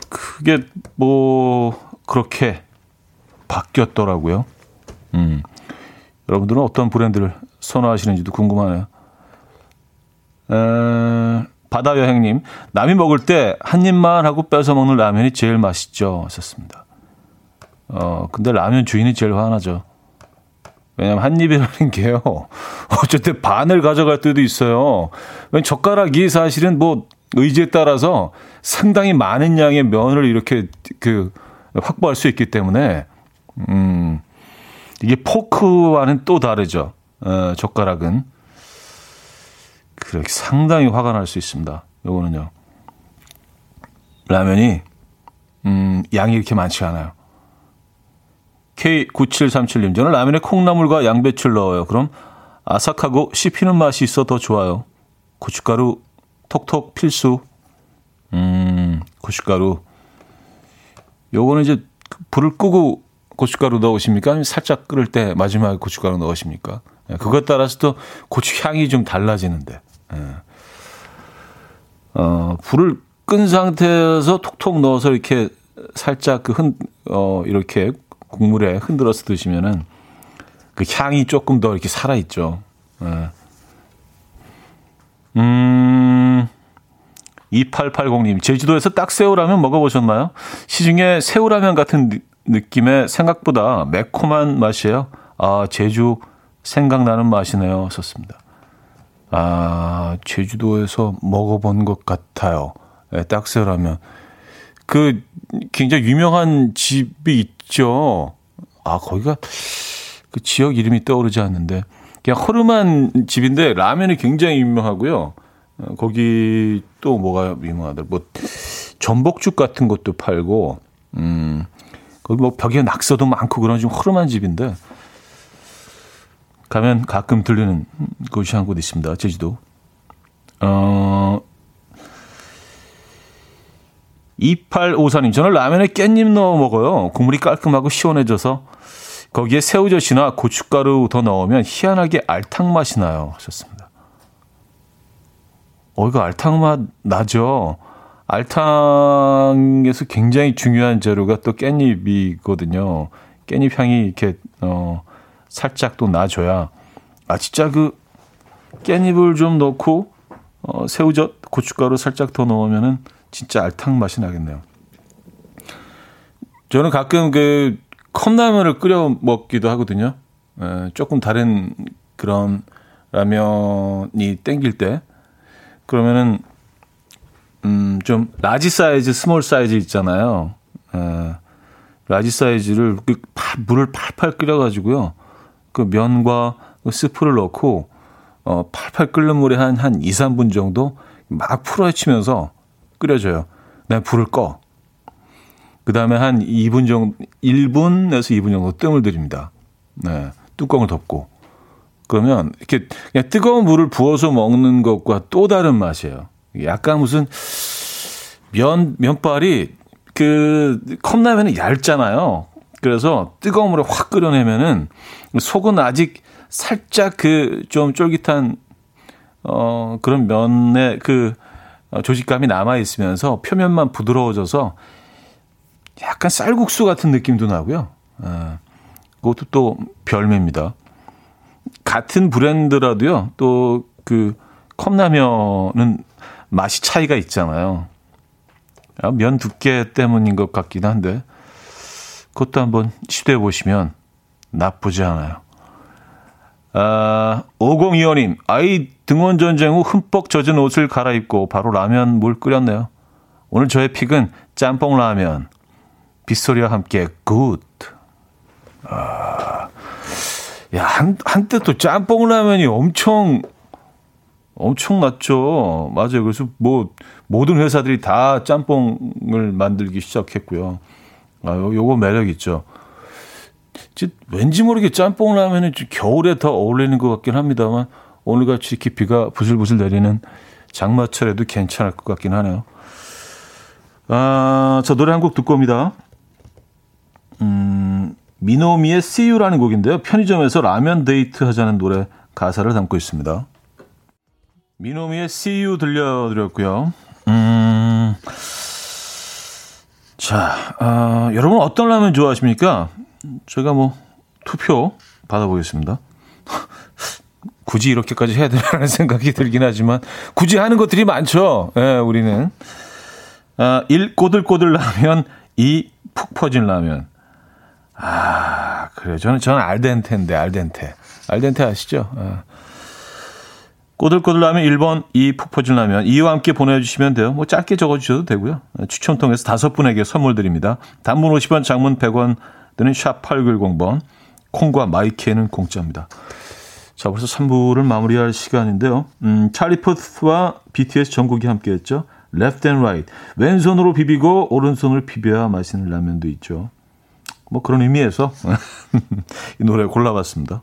Speaker 1: 그게 뭐 그렇게 바뀌었더라고요. 음. 여러분들은 어떤 브랜드를 선호하시는지도 궁금하네요. 에, 바다 여행님, 남이 먹을 때 한 입만 하고 뺏어 먹는 라면이 제일 맛있죠. 하셨습니다. 어, 근데 라면 주인이 제일 화나죠. 왜냐면 한 입이라는 게요. 어쨌든 반을 가져갈 때도 있어요. 젓가락이 사실은 뭐 의지에 따라서 상당히 많은 양의 면을 이렇게 그 확보할 수 있기 때문에 음 이게 포크와는 또 다르죠. 어, 젓가락은 그렇게 상당히 화가 날 수 있습니다. 요거는요. 라면이 음 양이 이렇게 많지 않아요. K9737님, 저는 라면에 콩나물과 양배추를 넣어요. 그럼 아삭하고 씹히는 맛이 있어 더 좋아요. 고춧가루 톡톡 필수. 음, 고춧가루. 요거는 이제 불을 끄고 고춧가루 넣으십니까? 아니면 살짝 끓을 때 마지막에 고춧가루 넣으십니까? 예, 그것 따라서 또 고추 향이 좀 달라지는데. 예. 어, 불을 끈 상태에서 톡톡 넣어서 이렇게 살짝 그 흔, 어, 이렇게 국물에 흔들어서 드시면은 그 향이 조금 더 이렇게 살아있죠. 예. 음, 2880님, 제주도에서 딱새우라면 먹어보셨나요? 시중에 새우라면 같은 느낌의 생각보다 매콤한 맛이에요. 아, 제주 생각나는 맛이네요. 썼습니다. 아, 제주도에서 먹어본 것 같아요. 네, 딱새우라면. 그, 굉장히 유명한 집이 있죠. 아, 거기가 그 지역 이름이 떠오르지 않는데. 그냥 허름한 집인데 라면이 굉장히 유명하고요. 어, 거기 또 뭐가 유명하더라. 뭐 전복죽 같은 것도 팔고, 음, 거기 뭐 벽에 낙서도 많고 그런 좀 허름한 집인데 가면 가끔 들리는 곳이 한 곳 있습니다. 제주도. 어, 2854님, 저는 라면에 깻잎 넣어 먹어요. 국물이 깔끔하고 시원해져서 거기에 새우젓이나 고춧가루 더 넣으면 희한하게 알탕 맛이 나요. 하셨습니다. 어, 이거 알탕 맛 나죠? 알탕에서 굉장히 중요한 재료가 또 깻잎이거든요. 깻잎 향이 이렇게, 어, 살짝 또 나줘야. 아, 진짜 그 깻잎을 좀 넣고, 어, 새우젓, 고춧가루 살짝 더 넣으면은 진짜 알탕 맛이 나겠네요. 저는 가끔 그 컵라면을 끓여 먹기도 하거든요. 에, 조금 다른 그런 라면이 땡길 때 그러면은 음, 좀 large 사이즈, small 사이즈 있잖아요. 에, large 사이즈를 그 파, 물을 팔팔 끓여 가지고요. 그 면과 그 스프를 넣고 어, 팔팔 끓는 물에 한, 한 2, 3분 정도 막 풀어헤치면서 끓여줘요. 그 불을 꺼. 그 다음에 한 2분 정도, 1분에서 2분 정도 뜸을 들입니다. 네. 뚜껑을 덮고. 그러면 이렇게 그냥 뜨거운 물을 부어서 먹는 것과 또 다른 맛이에요. 약간 무슨 면, 면발이 그 컵라면은 얇잖아요. 그래서 뜨거운 물에 확 끓여내면은 속은 아직 살짝 그 좀 쫄깃한 어 그런 면의 그 조직감이 남아 있으면서 표면만 부드러워져서 약간 쌀국수 같은 느낌도 나고요. 어, 그것도 또 별미입니다. 같은 브랜드라도요. 또 그 컵라면은 맛이 차이가 있잖아요. 아, 면 두께 때문인 것 같긴 한데 그것도 한번 시도해 보시면 나쁘지 않아요. 아, 5025님, 아이 등원 전쟁 후 흠뻑 젖은 옷을 갈아입고 바로 라면 물 끓였네요. 오늘 저의 pick은 짬뽕 라면. 빗소리와 함께 good. 아, 야, 한, 한때 또 짬뽕 라면이 엄청, 엄청 났죠. 맞아요. 그래서 뭐, 모든 회사들이 다 짬뽕을 만들기 시작했고요. 아, 요, 요거 매력 있죠. 왠지 모르게 짬뽕 라면은 겨울에 더 어울리는 것 같긴 합니다만, 오늘같이 이렇게 비가 부슬부슬 내리는 장마철에도 괜찮을 것 같긴 하네요. 아, 저 노래 한 곡 듣고 옵니다. 음, 미노미의 See You라는 곡인데요. 편의점에서 라면 데이트 하자는 노래 가사를 담고 있습니다. 미노미의 See You 들려드렸고요. 음, 자, 아, 여러분 어떤 라면 좋아하십니까? 제가 뭐 투표 받아보겠습니다. 굳이 이렇게까지 해야 되나라는 생각이 들긴 하지만 굳이 하는 것들이 많죠. 예, 우리는. 아, 1. 꼬들꼬들 라면 2. 푹 퍼진 라면. 아, 그래요. 저는, 저는 알덴테인데, 알덴테. 알덴테 아시죠? 아. 꼬들꼬들 라면 1번, 2. 푹 퍼진 라면. 2와 함께 보내주시면 돼요. 뭐 짧게 적어주셔도 되고요. 추첨 통해서 다섯 분에게 선물 드립니다. 단문 50원, 장문 100원 드는 샵 8910번. 콩과 마이키에는 공짜입니다. 자, 벌써 3부를 마무리할 시간인데요. 음, 찰리 포스와 BTS 전곡이 함께 했죠. Left and Right. 왼손으로 비비고 오른손을 비벼야 맛있는 라면도 있죠. 뭐 그런 의미에서 이 노래 골라봤습니다.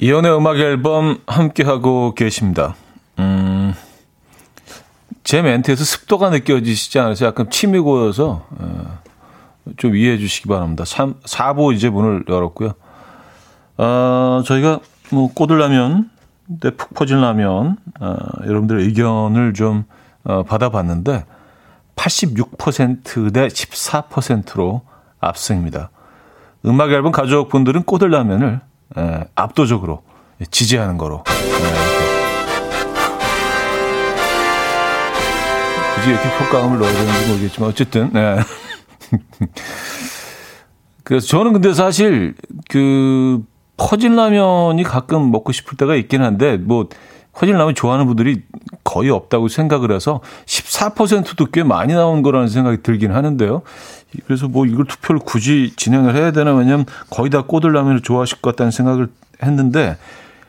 Speaker 1: 이현우의 음악 앨범 함께하고 계십니다 음... 제 멘트에서 습도가 느껴지시지 않으세요? 약간 침이 고여서 어. 좀 이해해 주시기 바랍니다. 3, 4부 이제 문을 열었고요. 어, 저희가 뭐 꼬들라면, 네, 푹 퍼진 라면, 어, 여러분들의 의견을 좀 어, 받아봤는데 86%대 14%로 압승입니다. 음악 앨범 가족분들은 꼬들라면을 에, 압도적으로 지지하는 거로. 에, 굳이 이렇게 효과음을 넣어야 되는지 모르겠지만 어쨌든 네. 그래서 저는 근데 사실 그 퍼진 라면이 가끔 먹고 싶을 때가 있긴 한데 뭐 퍼진 라면 좋아하는 분들이 거의 없다고 생각을 해서 14%도 꽤 많이 나온 거라는 생각이 들긴 하는데요. 그래서 뭐 이걸 투표를 굳이 진행을 해야 되나 왜냐면 거의 다 꼬들라면을 좋아하실 것 같다는 생각을 했는데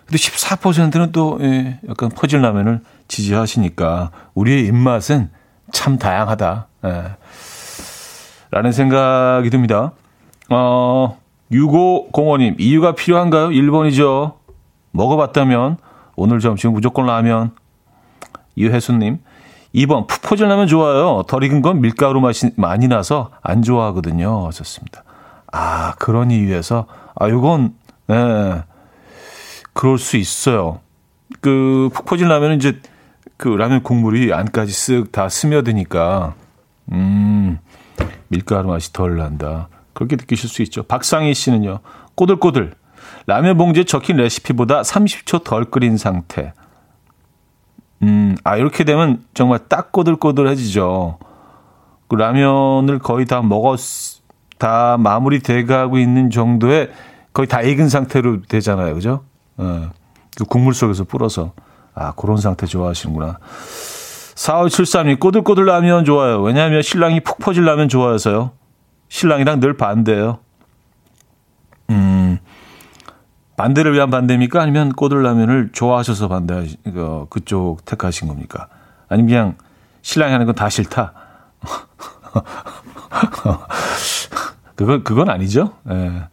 Speaker 1: 근데 14%는 또 예, 약간 퍼진 라면을 지지하시니까 우리의 입맛은 참 다양하다. 예. 라는 생각이 듭니다. 어, 6505님, 이유가 필요한가요? 1번이죠. 먹어봤다면, 오늘 점심 무조건 라면. 이혜수님, 2번, 푸포질 라면 좋아요. 덜 익은 건 밀가루 맛이 많이 나서 안 좋아하거든요. 하셨습니다. 아, 그런 이유에서, 아, 요건, 네, 그럴 수 있어요. 그, 라면은 이제, 그 라면 국물이 안까지 쓱 다 스며드니까, 음, 밀가루 맛이 덜 난다. 그렇게 느끼실 수 있죠. 박상희 씨는요. 꼬들꼬들. 라면 봉지에 적힌 레시피보다 30초 덜 끓인 상태. 음, 아, 이렇게 되면 정말 딱 꼬들꼬들해지죠. 그 라면을 거의 다 먹었, 다 마무리 돼가고 있는 정도의 거의 다 익은 상태로 되잖아요. 그죠? 어, 그 국물 속에서 불어서. 아, 그런 상태 좋아하시는구나. 4573님, 꼬들꼬들 라면 좋아요. 왜냐하면 신랑이 푹 퍼질 라면 좋아해서요. 신랑이랑 늘 반대예요. 음, 반대를 위한 반대입니까? 아니면 꼬들 라면을 좋아하셔서 반대, 그, 그쪽 택하신 겁니까? 아니면 그냥 신랑이 하는 건 다 싫다? 그건, 그건 아니죠. 예.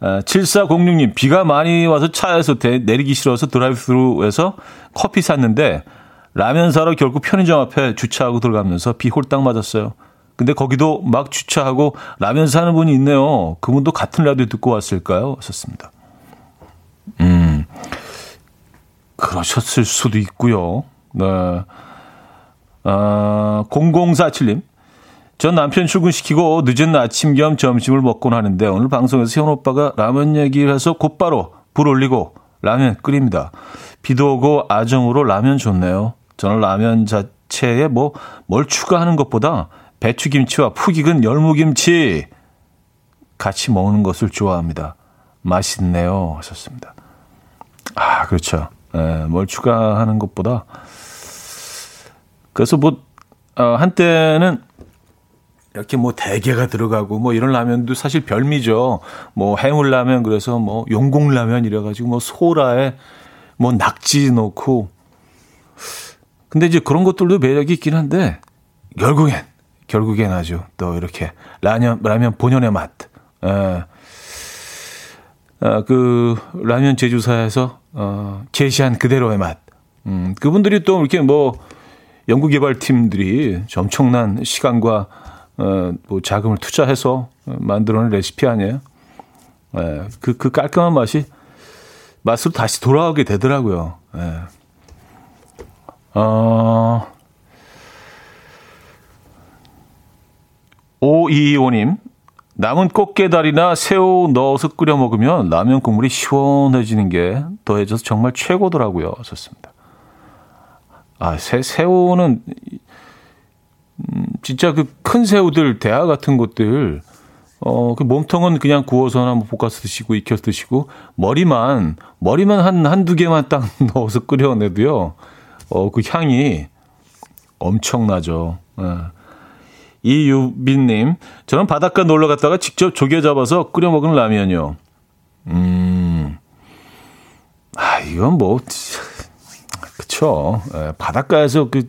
Speaker 1: 아, 7406님, 비가 많이 와서 차에서 대, 내리기 싫어서 드라이브 스루에서 커피 샀는데 라면 사러 결국 편의점 앞에 주차하고 들어가면서 비 홀딱 맞았어요. 근데 거기도 막 주차하고 라면 사는 분이 있네요. 그분도 같은 라디오 듣고 왔을까요? 하셨습니다. 음, 그러셨을 수도 있고요. 네. 아, 0047님. 전 남편 출근시키고 늦은 아침 겸 점심을 먹곤 하는데 오늘 방송에서 현 오빠가 라면 얘기를 해서 곧바로 불 올리고 라면 끓입니다. 비도 오고 아정으로 라면 좋네요. 저는 라면 자체에 뭐 뭘 추가하는 것보다 배추김치와 푹 익은 열무김치 같이 먹는 것을 좋아합니다. 맛있네요. 하셨습니다. 아, 그렇죠. 예, 뭘 추가하는 것보다. 그래서 뭐, 어, 한때는 이렇게 뭐 대게가 들어가고 뭐 이런 라면도 사실 별미죠. 뭐 해물라면 그래서 뭐 용공라면 이래가지고 뭐 소라에 뭐 낙지 넣고 근데 이제 그런 것들도 매력이 있긴 한데 결국엔 결국엔 아주 또 이렇게 라면 라면 본연의 맛. 에. 예. 어, 그 라면 제조사에서 어, 제시한 그대로의 맛. 음, 그분들이 또 이렇게 뭐 연구 개발 팀들이 엄청난 시간과 어, 뭐 자금을 투자해서 만들어낸 레시피 아니에요? 예, 그, 그 깔끔한 맛이 맛으로 다시 돌아오게 되더라고요. 예. 어, 5225님, 남은 꽃게다리나 새우 넣어서 끓여 먹으면 라면 국물이 시원해지는 게 더해져서 정말 최고더라고요. 좋습니다. 아, 새, 새우는, 음, 진짜 그 큰 새우들, 대하 같은 것들, 어, 그 몸통은 그냥 구워서나 뭐 볶아서 드시고, 익혀서 드시고, 머리만, 머리만 한, 한두 개만 딱 넣어서 끓여내도요, 어, 그 향이 엄청나죠. 예. 이유빈님, 저는 바닷가 놀러 갔다가 직접 조개 잡아서 끓여 먹은 라면이요. 음, 아, 이건 뭐, 그쵸. 예, 바닷가에서 그,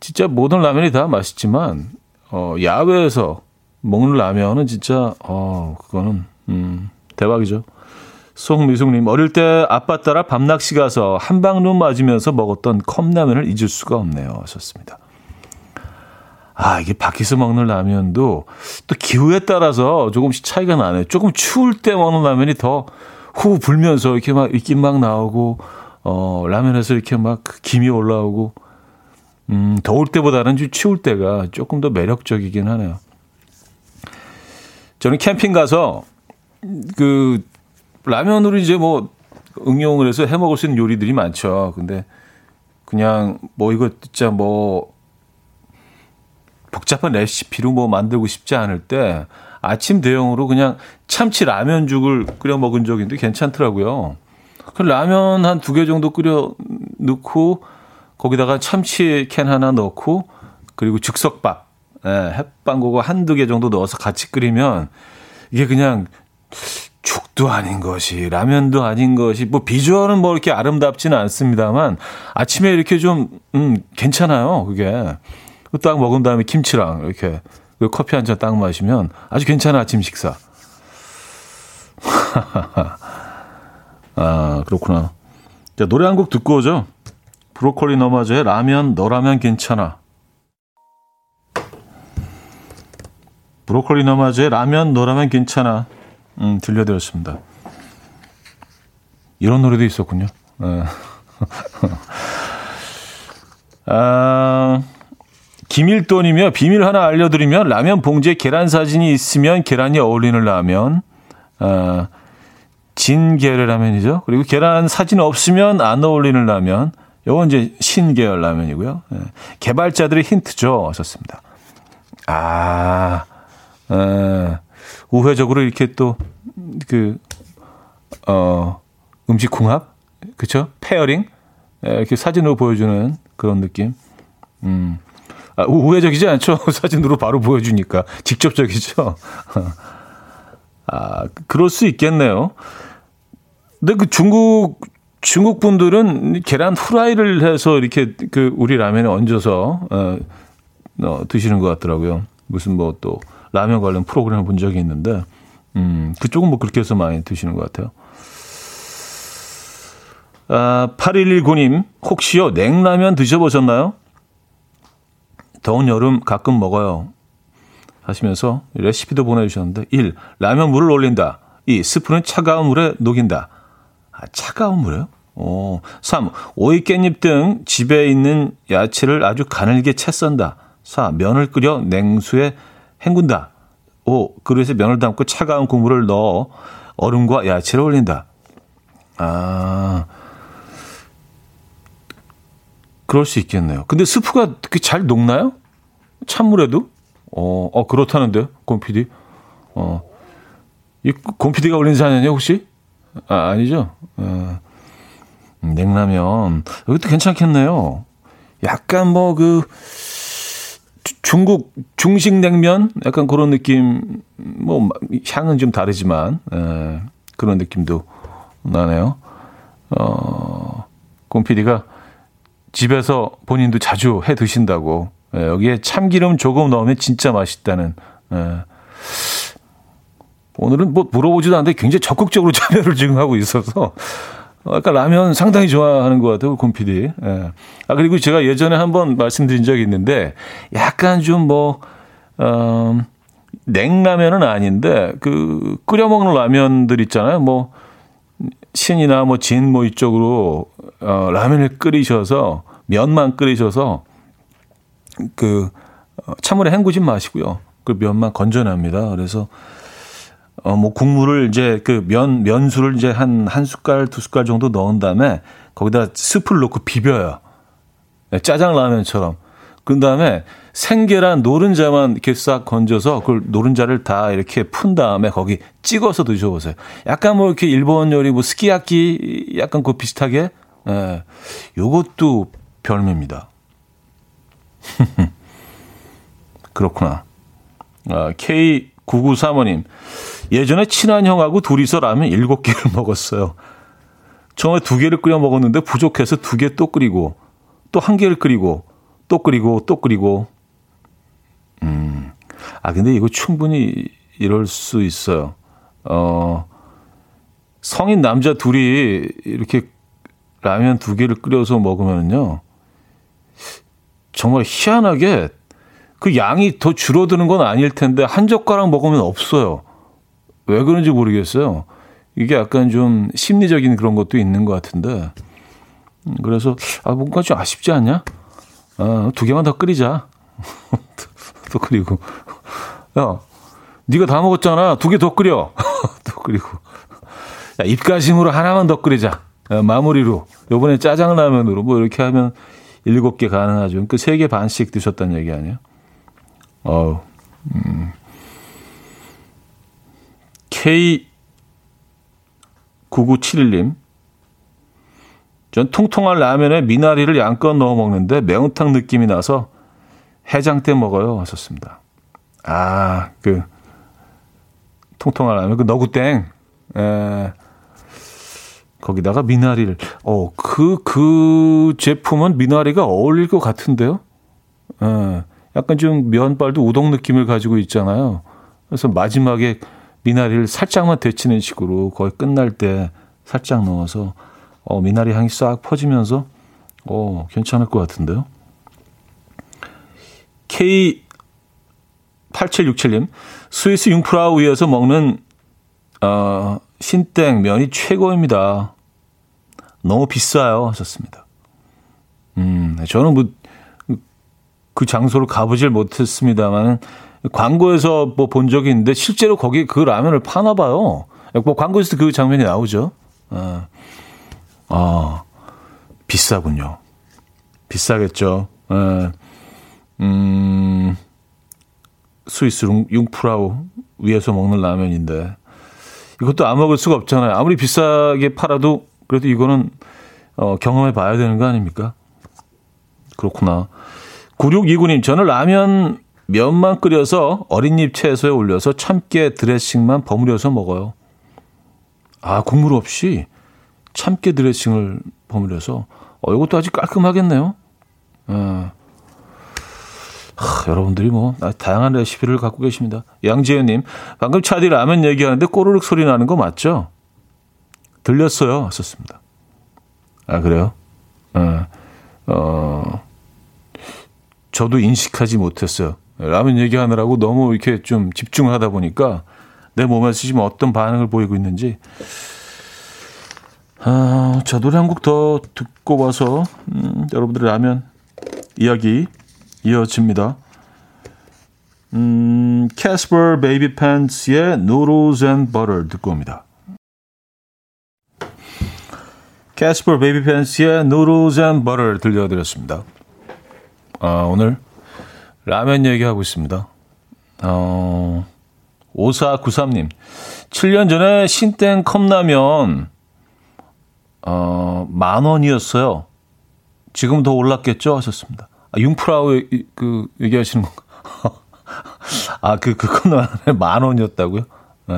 Speaker 1: 진짜 모든 라면이 다 맛있지만, 어, 야외에서 먹는 라면은 진짜, 어, 그거는, 음, 대박이죠. 송미숙님, 어릴 때 아빠 따라 밤낚시 가서 한방눈 맞으면서 먹었던 컵라면을 잊을 수가 없네요. 하셨습니다. 아, 이게 밖에서 먹는 라면도 또 기후에 따라서 조금씩 차이가 나네요. 조금 추울 때 먹는 라면이 더 후 불면서 이렇게 막 입김 막 나오고, 어, 라면에서 이렇게 막 김이 올라오고, 음, 더울 때보다는 좀 추울 때가 조금 더 매력적이긴 하네요. 저는 캠핑 가서 그 라면으로 이제 뭐 응용을 해서 해 먹을 수 있는 요리들이 많죠. 근데 그냥 뭐 이거 진짜 뭐 복잡한 레시피로 뭐 만들고 싶지 않을 때 아침 대용으로 그냥 참치 라면죽을 끓여 먹은 적인데 괜찮더라고요. 그 라면 한 두 개 정도 끓여 넣고 거기다가 참치 캔 하나 넣고 그리고 즉석밥, 예, 햇반고거 한두 개 정도 넣어서 같이 끓이면 이게 그냥 죽도 아닌 것이 라면도 아닌 것이 뭐 비주얼은 뭐 이렇게 아름답지는 않습니다만 아침에 이렇게 좀 음, 괜찮아요. 그게 딱 먹은 다음에 김치랑 이렇게 커피 한 잔 딱 마시면 아주 괜찮은 아침 식사. 아, 그렇구나. 자, 노래 한 곡 듣고 오죠. 브로콜리 너마저의 라면, 너라면 괜찮아. 브로콜리 너마저의 라면, 너라면 괜찮아. 음, 들려드렸습니다. 이런 노래도 있었군요. 네. 아, 김일돈이며 비밀 하나 알려드리면 라면 봉지에 계란 사진이 있으면 계란이 어울리는 라면. 아, 진계열 라면이죠. 그리고 계란 사진 없으면 안 어울리는 라면. 요건 이제 신계열 라면이고요. 네. 개발자들의 힌트죠. 하셨습니다. 아, 에, 우회적으로 이렇게 또, 그, 어, 음식 궁합? 그쵸? pairing? 에, 이렇게 사진으로 보여주는 그런 느낌. 음. 아, 우회적이지 않죠? 사진으로 바로 보여주니까. 직접적이죠? 아, 그럴 수 있겠네요. 근데 그 중국, 중국 분들은 계란 후라이를 해서 이렇게 그 우리 라면에 얹어서, 어, 어, 드시는 것 같더라고요. 무슨 뭐 또 라면 관련 프로그램을 본 적이 있는데, 음, 그쪽은 뭐 그렇게 해서 많이 드시는 것 같아요. 아, 8119님, 혹시요, 냉라면 드셔보셨나요? 더운 여름 가끔 먹어요. 하시면서 레시피도 보내주셨는데, 1. 라면 물을 올린다. 2. 스프는 차가운 물에 녹인다. 아, 차가운 물에요? 오. 3. 오이, 깻잎 등 집에 있는 야채를 아주 가늘게 채 썬다. 4. 면을 끓여 냉수에 헹군다. 5. 그릇에 면을 담고 차가운 국물을 넣어 얼음과 야채를 올린다. 아. 그럴 수 있겠네요. 근데 스프가 잘 녹나요? 찬물에도? 어, 어 그렇다는데요, 곰피디. 어, 이 곰피디가 올린 사연이요 혹시? 아, 아니죠? 어, 냉라면. 이것도 괜찮겠네요. 약간 뭐 그, 중국 중식 냉면? 약간 그런 느낌, 뭐, 향은 좀 다르지만, 에, 그런 느낌도 나네요. 어, 곰피디가 집에서 본인도 자주 해 드신다고. 예, 여기에 참기름 조금 넣으면 진짜 맛있다는. 예. 오늘은 뭐 물어보지도 않는데 굉장히 적극적으로 참여를 지금 하고 있어서 아까 라면 상당히 좋아하는 것 같아요, 곰피디. 예. 아, 그리고 제가 예전에 한번 말씀드린 적이 있는데, 약간 좀 뭐, 어, 냉라면은 아닌데, 그, 끓여먹는 라면들 있잖아요. 뭐, 신이나 뭐, 진 뭐 이쪽으로, 어, 라면을 끓이셔서, 면만 끓이셔서, 그, 어, 찬물에 헹구지 마시고요. 그 면만 건져냅니다. 그래서, 어, 뭐 국물을 이제 그 면, 면수를 이제 한, 한 숟갈, 두 숟갈 정도 넣은 다음에 거기다 스프를 넣고 비벼요. 네, 짜장 라면처럼. 그 다음에 생계란 노른자만 이렇게 싹 건져서 그 노른자를 다 이렇게 푼 다음에 거기 찍어서 드셔보세요. 약간 뭐 이렇게 일본 요리 뭐 스키야키 약간 그 비슷하게. 예. 요것도 별미입니다. 그렇구나. 아, K9935님. 예전에 친한 형하고 둘이서 라면 일곱 개를 먹었어요. 처음에 두 개를 끓여 먹었는데 부족해서 두개또 끓이고 또한 개를 끓이고 또 끓이고 또 끓이고 음. 아 근데 이거 충분히 이럴 수 있어요. 어 성인 남자 둘이 이렇게 라면 두 개를 끓여서 먹으면요. 정말 희한하게 그 양이 더 줄어드는 건 아닐 텐데 한 젓가락 먹으면 없어요. 왜 그런지 모르겠어요. 이게 약간 좀 심리적인 그런 것도 있는 것 같은데. 음, 그래서, 아, 뭔가 좀 아쉽지 않냐? 아, 두 개만 더 끓이자. 또 끓이고. 야, 네가 다 먹었잖아. 두 개 더 끓여. 또 끓이고. 야, 입가심으로 하나만 더 끓이자. 야, 마무리로. 요번에 짜장라면으로 뭐 이렇게 하면 일곱 개 가능하죠. 그세개 반씩 드셨다는 얘기 아니에요? 어우, 음. K9971님. 전 통통한 라면에 미나리를 양껏 넣어 먹는데 매운탕 느낌이 나서 해장 때 먹어요. 하셨습니다. 아, 그, 통통한 라면, 그 너구땡. 에, 거기다가 미나리를, 어, 그, 그 제품은 미나리가 어울릴 것 같은데요? 에, 약간 좀 면발도 우동 느낌을 가지고 있잖아요. 그래서 마지막에 미나리를 살짝만 데치는 식으로 거의 끝날 때 살짝 넣어서 어, 미나리 향이 싹 퍼지면서 어, 괜찮을 것 같은데요. K8767님, 스위스 융프라우 위에서 먹는 어, 신땡 면이 최고입니다. 너무 비싸요. 하셨습니다. 음, 저는 뭐, 그 장소를 가보질 못했습니다만은 광고에서 뭐 본 적이 있는데 실제로 거기 그 라면을 파나 봐요. 뭐 광고에서 그 장면이 나오죠. 아, 아 비싸군요. 비싸겠죠. 아, 음, 스위스 융프라우 위에서 먹는 라면인데 이것도 안 먹을 수가 없잖아요. 아무리 비싸게 팔아도 그래도 이거는 어, 경험해 봐야 되는 거 아닙니까? 그렇구나. 9629님, 저는 라면 면만 끓여서 어린잎 채소에 올려서 참깨 드레싱만 버무려서 먹어요. 아, 국물 없이 참깨 드레싱을 버무려서 어, 이것도 아주 깔끔하겠네요. 아, 하, 여러분들이 뭐 다양한 레시피를 갖고 계십니다. 양재현님, 방금 차디 라면 얘기하는데 꼬르륵 소리 나는 거 맞죠? 들렸어요. 하셨습니다. 아 그래요? 어, 어, 저도 인식하지 못했어요. 라면 얘기하느라고 너무 이렇게 좀 집중하다 보니까 내 몸에서 지금 어떤 반응을 보이고 있는지. 아, 자, 노래 한 곡 더 듣고 와서, 음, 여러분들의 라면 이야기 이어집니다. 음, 캐스퍼 베이비 팬츠의 Noodles and Butter 듣고 옵니다. 캐스퍼 베이비 팬츠의 Noodles and Butter 들려드렸습니다. 아, 오늘 라면 얘기하고 있습니다. 어, 5493님. 7년 전에 신땡 컵라면, 어, 만 원이었어요. 지금 더 올랐겠죠? 하셨습니다. 아, 융프라우 그 얘기하시는 건가? 아, 그, 그 컵라면에 만 원이었다고요? 네.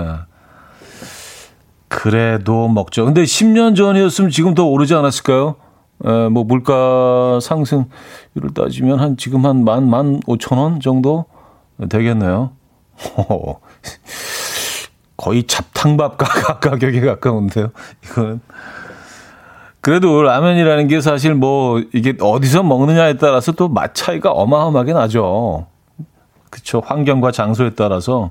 Speaker 1: 그래도 먹죠. 근데 10년 전이었으면 지금 더 오르지 않았을까요? 에, 뭐 물가 상승률을 따지면 한 지금 한 만 만 오천 원 정도 되겠네요. 거의 잡탕밥 가격에 가까운데요. 이거는. 그래도 라면이라는 게 사실 뭐 이게 어디서 먹느냐에 따라서 또 맛 차이가 어마어마하게 나죠. 그쵸. 환경과 장소에 따라서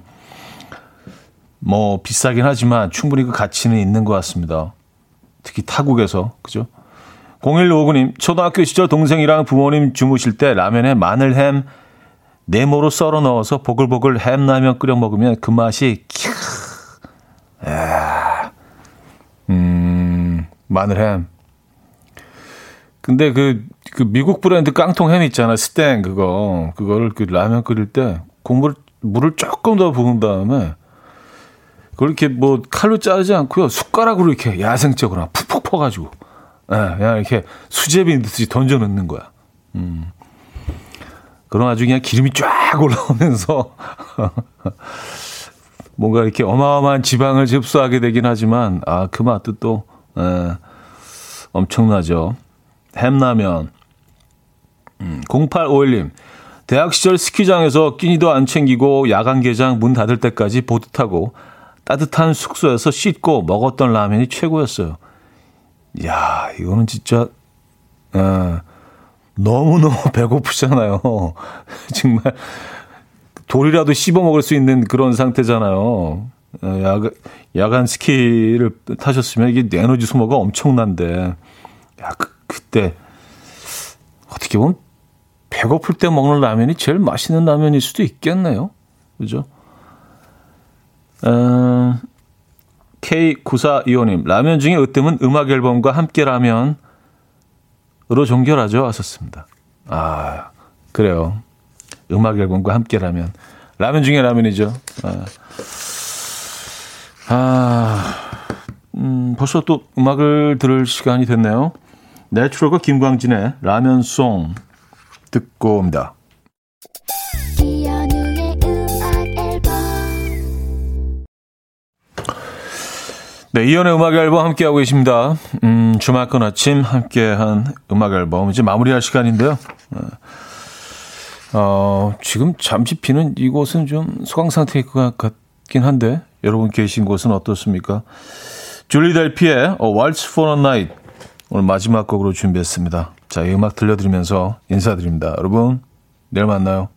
Speaker 1: 뭐 비싸긴 하지만 충분히 그 가치는 있는 것 같습니다. 특히 타국에서. 그죠? 0159님, 초등학교 시절 동생이랑 부모님 주무실 때 라면에 마늘, 햄, 네모로 썰어 넣어서 보글보글 햄라면 끓여 먹으면 그 맛이 캬. 야. 음, 마늘 햄. 근데 그, 그 미국 브랜드 깡통 햄 있잖아. 스땡 그거. 그거를 그 라면 끓일 때 국물 물을 조금 더 부은 다음에 그걸 이렇게 뭐 칼로 자르지 않고요. 숟가락으로 이렇게 야생적으로 푹푹 퍼가지고 예, 그냥 이렇게 수제비 넣듯이 던져 넣는 거야. 음. 그럼 아주 그냥 기름이 쫙 올라오면서 뭔가 이렇게 어마어마한 지방을 흡수하게 되긴 하지만 아 그 맛도 또 에, 엄청나죠. 햄라면. 음, 0851님. 대학 시절 스키장에서 끼니도 안 챙기고 야간 개장 문 닫을 때까지 보드 타고 따뜻한 숙소에서 씻고 먹었던 라면이 최고였어요. 야, 이거는 진짜 에, 너무너무 배고프잖아요. 정말 돌이라도 씹어 먹을 수 있는 그런 상태잖아요. 야간, 야간 스키를 타셨으면 이게 에너지 소모가 엄청난데, 야, 그, 그때, 어떻게 보면 배고플 때 먹는 라면이 제일 맛있는 라면일 수도 있겠네요. 그죠? 어, K9425님, 라면 중에 으뜸은 음악 앨범과 함께 라면으로 종결하죠. 하셨습니다. 아, 그래요. 음악 앨범과 함께 라면. 라면 중에 라면이죠. 아, 아 음, 벌써 또 음악을 들을 시간이 됐네요. 내추럴과 김광진의 라면송 듣고 옵니다. 네, 이연의 음악 앨범 함께하고 계십니다. 음, 주말권 아침 함께한 음악 앨범 이제 마무리할 시간인데요. 네. 어, 지금 잠시 비는 이곳은 좀 소강 상태일 것 같긴 한데 여러분 계신 곳은 어떻습니까? 줄리 델피의 A Waltz for a Night 오늘 마지막 곡으로 준비했습니다. 자, 이 음악 들려드리면서 인사드립니다. 여러분, 내일 만나요.